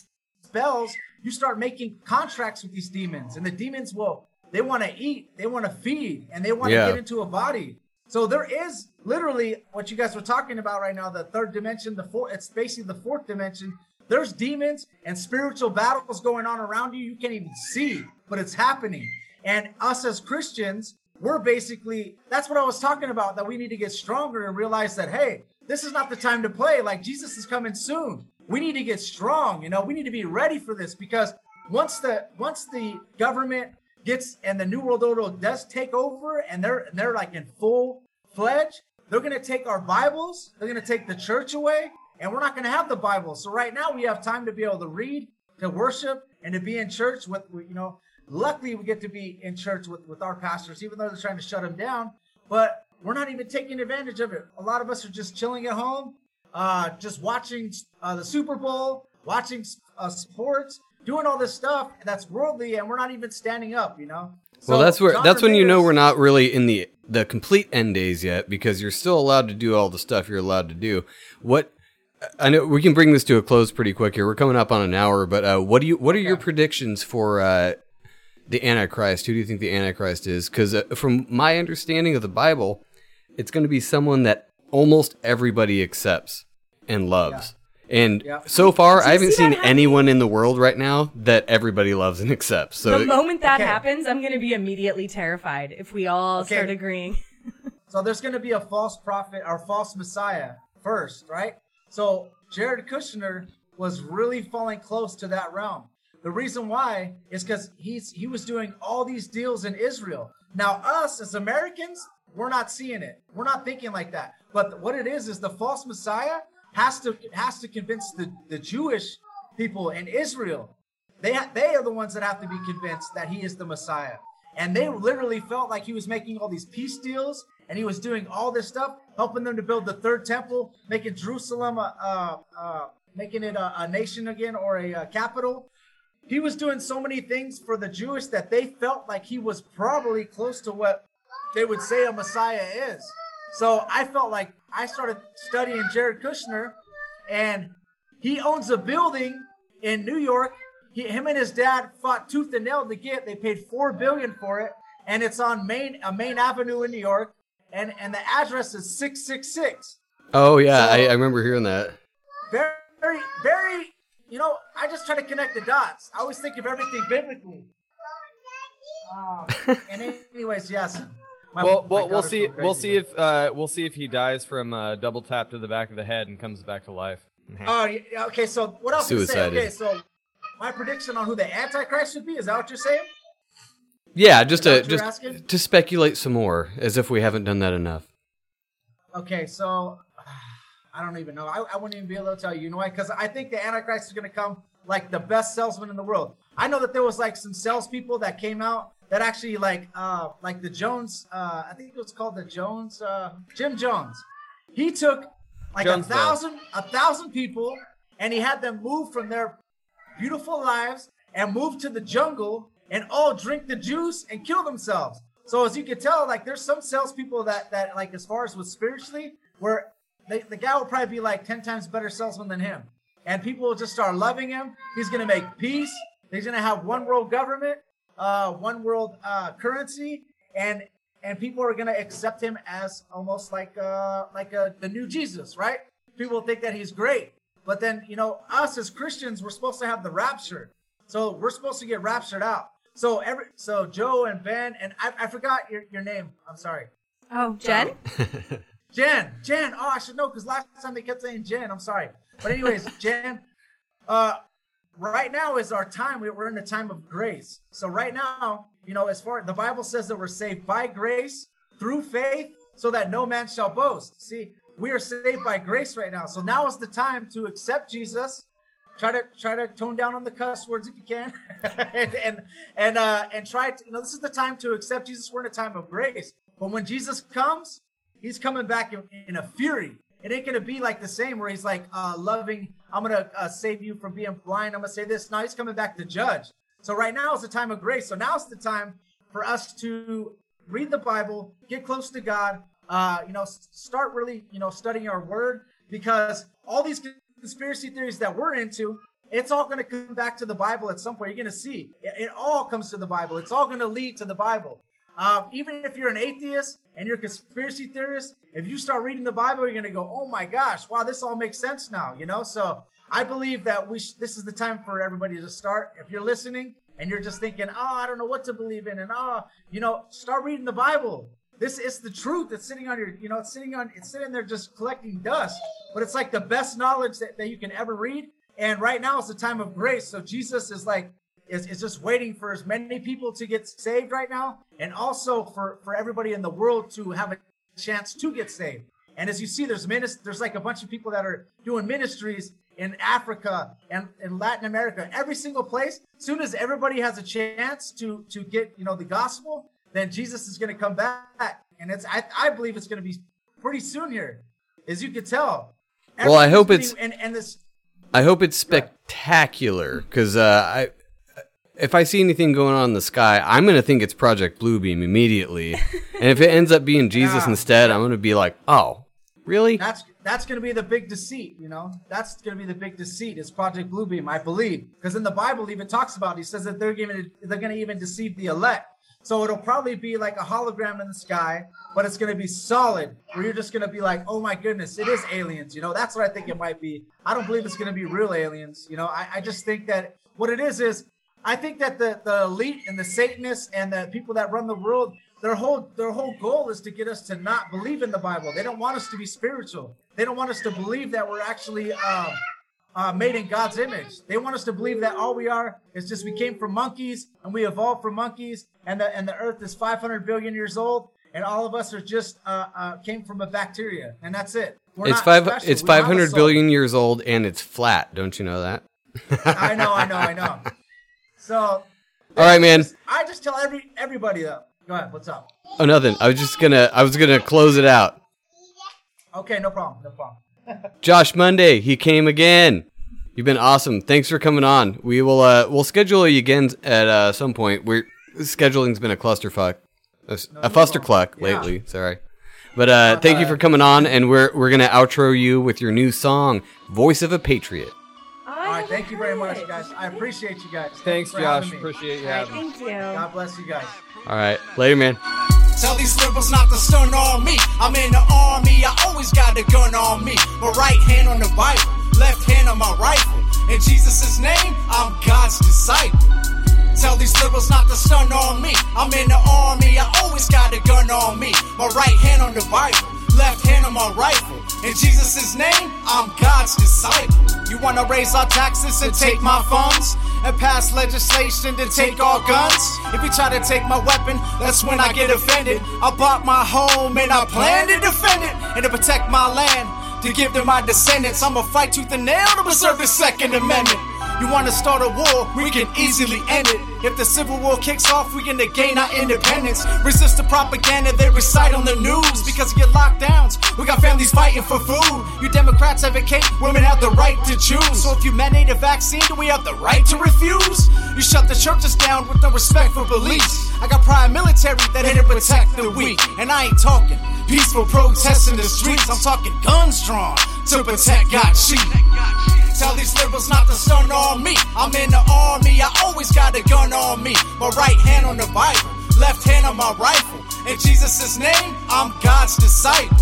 spells, you start making contracts with these demons, and the demons will they want to eat, they want to feed, and they want to Yeah. get into a body. So there is literally what you guys were talking about right now, the third dimension, the fourth. It's basically the fourth dimension. There's demons and spiritual battles going on around you. You can't even see, but it's happening. And us as Christians, we're basically that's what I was talking about. That we need to get stronger and realize that hey, this is not the time to play. Like Jesus is coming soon. We need to get strong. You know, we need to be ready for this because once the once the government gets and the new world order does take over and they're they're like in full fledged, they're gonna take our Bibles, they're gonna take the church away, and we're not gonna have the Bible. So right now we have time to be able to read, to worship, and to be in church with you know. Luckily, we get to be in church with with our pastors, even though they're trying to shut them down. But we're not even taking advantage of it. A lot of us are just chilling at home, uh, just watching uh, the Super Bowl, watching uh, sports, doing all this stuff that's worldly, and we're not even standing up. You know. Well, that's where John that's when you know we're not really in the the complete end days yet because you're still allowed to do all the stuff you're allowed to do. What I know we can bring this to a close pretty quick here. We're coming up on an hour, but uh, what do you what are your predictions for uh, the Antichrist? Who do you think the Antichrist is? Because uh, from my understanding of the Bible, it's going to be someone that almost everybody accepts and loves. And Yeah. so far, I haven't see seen anyone in the world right now that everybody loves and accepts. So the moment that Okay. happens, I'm going to be immediately terrified if we all Okay. start agreeing. So there's going to be a false prophet or false messiah first, right? So Jared Kushner was really falling close to that realm. The reason why is because he's he was doing all these deals in Israel. Now us as Americans, we're not seeing it. We're not thinking like that. But what it is is the false messiah has to has to convince the, the Jewish people in Israel. They ha- they are the ones that have to be convinced that he is the Messiah. And they literally felt like he was making all these peace deals and he was doing all this stuff, helping them to build the third temple, making Jerusalem a, a, a making it a, a nation again or a, uh capital. He was doing so many things for the Jewish that they felt like he was probably close to what they would say a Messiah is. So I felt like I started studying Jared Kushner, and he owns a building in New York. He, him and his dad fought tooth and nail to get. They paid four billion for it, and it's on Main a Main Avenue in New York, and and the address is six six six. Oh yeah, So- I, I remember hearing that. Very very very. You know, I just try to connect the dots. I always think of everything biblically. Um, and anyways, yes. My- well, my well, we'll see. going We'll see if uh, we'll see if he dies from uh, double tap to the back of the head and comes back to life. Oh, yeah, okay. So what else to say? Okay, so my prediction on who the Antichrist should be is that what you're saying? Yeah, just to just asking? to speculate some more, as if we haven't done that enough. Okay, so I don't even know. I, I wouldn't even be able to tell you. You know why? Because I think the Antichrist is going to come like the best salesman in the world. I know that there was like some salespeople that came out that actually like uh like the Jones. Uh, I think it was called the Jones. Uh, Jim Jones. He took like a thousand a thousand people and he had them move from their beautiful lives and move to the jungle and all drink the juice and kill themselves. So as you can tell, like there's some salespeople that that like as far as with spiritually, where they, the guy will probably be like ten times better salesman than him, and people will just start loving him. He's gonna make peace. He's gonna have one world government, uh, one world uh, currency, and and people are gonna accept him as almost like uh like a, the new Jesus, right? People think that he's great, but then you know us as Christians, we're supposed to have the rapture, so we're supposed to get raptured out. So every so Joe and Ben and I, I forgot your, your name. I'm sorry. Oh, Jen? Jen, Jen. Oh, I should know because last time they kept saying Jen. I'm sorry. But anyways, Jen, uh, right now is our time. We- We're in a time of grace. So right now, you know, as far the Bible says that we're saved by grace through faith, so that no man shall boast. See, we are saved by grace right now. So now is the time to accept Jesus. Try to try to tone down on the cuss words if you can, and and and uh, and try to. You know, this is the time to accept Jesus. We're in a time of grace. But when Jesus comes, he's coming back in, in a fury. It ain't gonna be like the same where he's like uh, loving. I'm gonna uh, save you from being blind. I'm gonna say this. Now he's coming back to judge. So right now is the time of grace. So now's the time for us to read the Bible, get close to God. Uh, you know, start really, you know, studying our Word because all these conspiracy theories that we're into, it's all going to come back to the Bible at some point. You're going to see it, it all comes to the Bible. It's all going to lead to the Bible. Um, even if you're an atheist and you're a conspiracy theorist, if you start reading the Bible, you're going to go, "Oh my gosh, wow, this all makes sense now." You know, so I believe that we sh- this is the time for everybody to start. If you're listening and you're just thinking, "Oh, I don't know what to believe in," and oh, you know, start reading the Bible. This is the truth. It's sitting on your, you know, it's sitting on, it's sitting there just collecting dust. But it's like the best knowledge that, that you can ever read. And right now it's the time of grace. So Jesus is like, is, is just waiting for as many people to get saved right now, and also for for everybody in the world to have a chance to get saved. And as you see, there's minis- there's like a bunch of people that are doing ministries in Africa and in Latin America, every single place. Soon as everybody has a chance to to get you know the gospel, then Jesus is going to come back, and it's I, I believe it's going to be pretty soon here, as you can tell. Well, I hope it's- and and this I hope it's spectacular because uh, I, if I see anything going on in the sky, I'm gonna think it's Project Bluebeam immediately, and if it ends up being Jesus Yeah. instead, I'm gonna be like, oh, really? That's that's going to be the big deceit, you know. That's going to be the big deceit. Is Project Bluebeam, I believe, because in the Bible even talks about. It. He says that they're giving they're going to even deceive the elect. So it'll probably be like a hologram in the sky, but it's going to be solid. Where you're just going to be like, oh my goodness, it is aliens. You know, that's what I think it might be. I don't believe it's going to be real aliens. You know, I, I just think that what it is is I think that the the elite and the Satanists and the people that run the world, their whole their whole goal is to get us to not believe in the Bible. They don't want us to be spiritual. They don't want us to believe that we're actually um, uh, made in God's image. They want us to believe that all we are is just we came from monkeys and we evolved from monkeys, and the and the Earth is 500 billion years old, and all of us are just uh, uh, came from a bacteria, and that's it. We're it's not five. special. It's We don't have a 500 soul. billion years old, and it's flat. Don't you know that? I know, I know, I know. So, All right, man. I just tell every everybody though. Go ahead. What's up? Oh, nothing. I was just gonna. I was gonna close it out. Okay, no problem, no problem. Josh Monday, he came again. You've been awesome. Thanks for coming on. We will. Uh, we'll schedule you again at uh, some point. We're scheduling's been a clusterfuck, a fustercluck Yeah. lately. Sorry, but uh, thank you for coming on, and we're we're gonna outro you with your new song, "Voice of a Patriot." All right, thank you very much, guys. I appreciate you guys. Thanks, for Josh. Appreciate you having me. Thank you. God bless you guys. All right, later, man. Tell these liberals not to stun on me. I'm in the army, I always got a gun on me. My right hand on the Bible, left hand on my rifle. In Jesus' name, I'm God's disciple. Tell these liberals not to stun on me. I'm in the army, I always got a gun on me. My right hand on the Bible, left hand on my rifle. In Jesus' name, I'm God's disciple. You wanna raise our taxes and take my funds? And pass legislation to take our guns? If you try to take my weapon, that's when I get offended. I bought my home and I plan to defend it and to protect my land. To give to my descendants, I'ma fight tooth and nail to preserve the Second Amendment. You wanna start a war, we can easily end it. If the Civil War kicks off, we gonna gain our independence. Resist the propaganda they recite on the news. Because of your lockdowns, we got families fighting for food. You Democrats advocate women have the right to choose. So if you mandate a vaccine, do we have the right to refuse? You shut the churches down with no respect for beliefs. I got prior military that here to protect the weak. And I ain't talking peaceful protests in the streets. I'm talking guns drawn to protect God's sheep. Tell these liberals not to stun on me. I'm in the army, I always got a gun on me. My right hand on the Bible, left hand on my rifle. In Jesus' name, I'm God's disciple.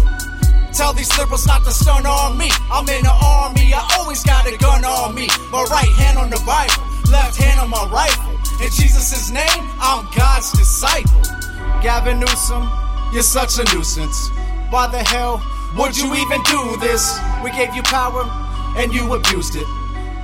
Tell these liberals not to stun on me. I'm in the army, I always got a gun on me. My right hand on the Bible, left hand on my rifle. In Jesus' name, I'm God's disciple. Gavin Newsom, you're such a nuisance. Why the hell would you even do this? We gave you power and you abused it.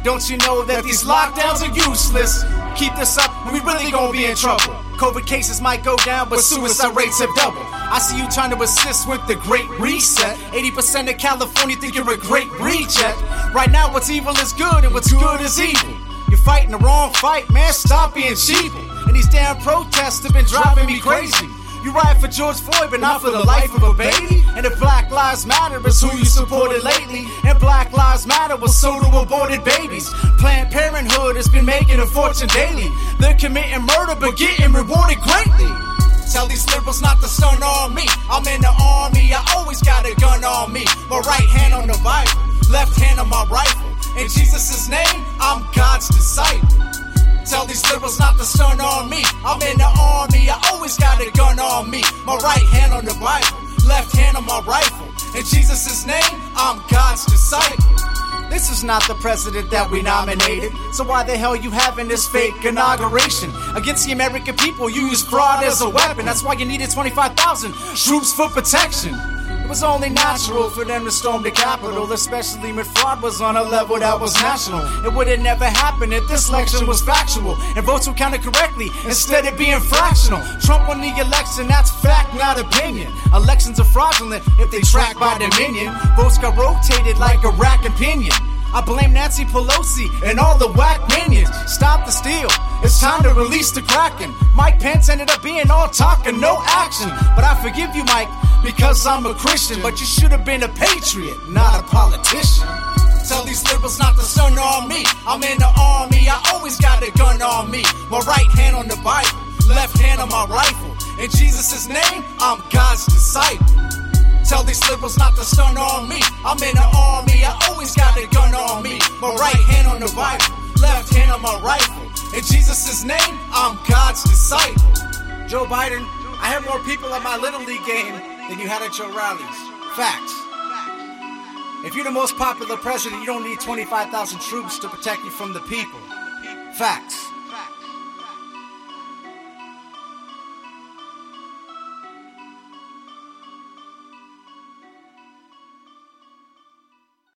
Don't you know that these lockdowns are useless? Keep this up, we really gonna be in trouble. COVID cases might go down, but suicide rates have doubled. I see you trying to assist with the great reset. 80% of California think you're a great reject. Right now, what's evil is good, and what's good is evil. You're fighting the wrong fight, man. Stop being cheap. And these damn protests have been driving me crazy. You ride for George Floyd, but not for the life of a baby. And if Black Lives Matter is who you supported lately, and Black Lives Matter was so to aborted babies. Planned Parenthood has been making a fortune daily. They're committing murder, but getting rewarded greatly. Tell these liberals not to stun on me. I'm in the army, I always got a gun on me. My right hand on the Bible, left hand on my rifle. In Jesus' name, I'm God's disciple. Tell these liberals not to stun on me. I'm in the army, I always got a gun on me. My right hand on the Bible, left hand on my rifle. In Jesus' name, I'm God's disciple. This is not the president that we nominated. So why the hell you having this fake inauguration? Against the American people, you use fraud as a weapon. That's why you needed 25,000 troops for protection. Was only natural for them to storm the Capitol, especially when fraud was on a level that was national. It would have never happened if this election was factual and votes were counted correctly instead of being fractional. Trump won the election, that's fact, not opinion. Elections are fraudulent if they track by Dominion. Votes got rotated like a rack and pinion. I blame Nancy Pelosi and all the whack minions. Stop the steal. It's time to release the Kraken. Mike Pence ended up being all talk and no action. But I forgive you, Mike, because I'm a Christian. But you should have been a patriot, not a politician. Tell these liberals not to stun on me. I'm in the army, I always got a gun on me. My right hand on the Bible, left hand on my rifle. In Jesus' name, I'm God's disciple. Tell these liberals not to stun on me. I'm in the army, I always got a gun on me. My right hand on the Bible, left hand on my rifle. In Jesus' name, I'm God's disciple. Joe Biden, I have more people at my Little League game than you had at your rallies. Facts. If you're the most popular president, you don't need 25,000 troops to protect you from the people. Facts.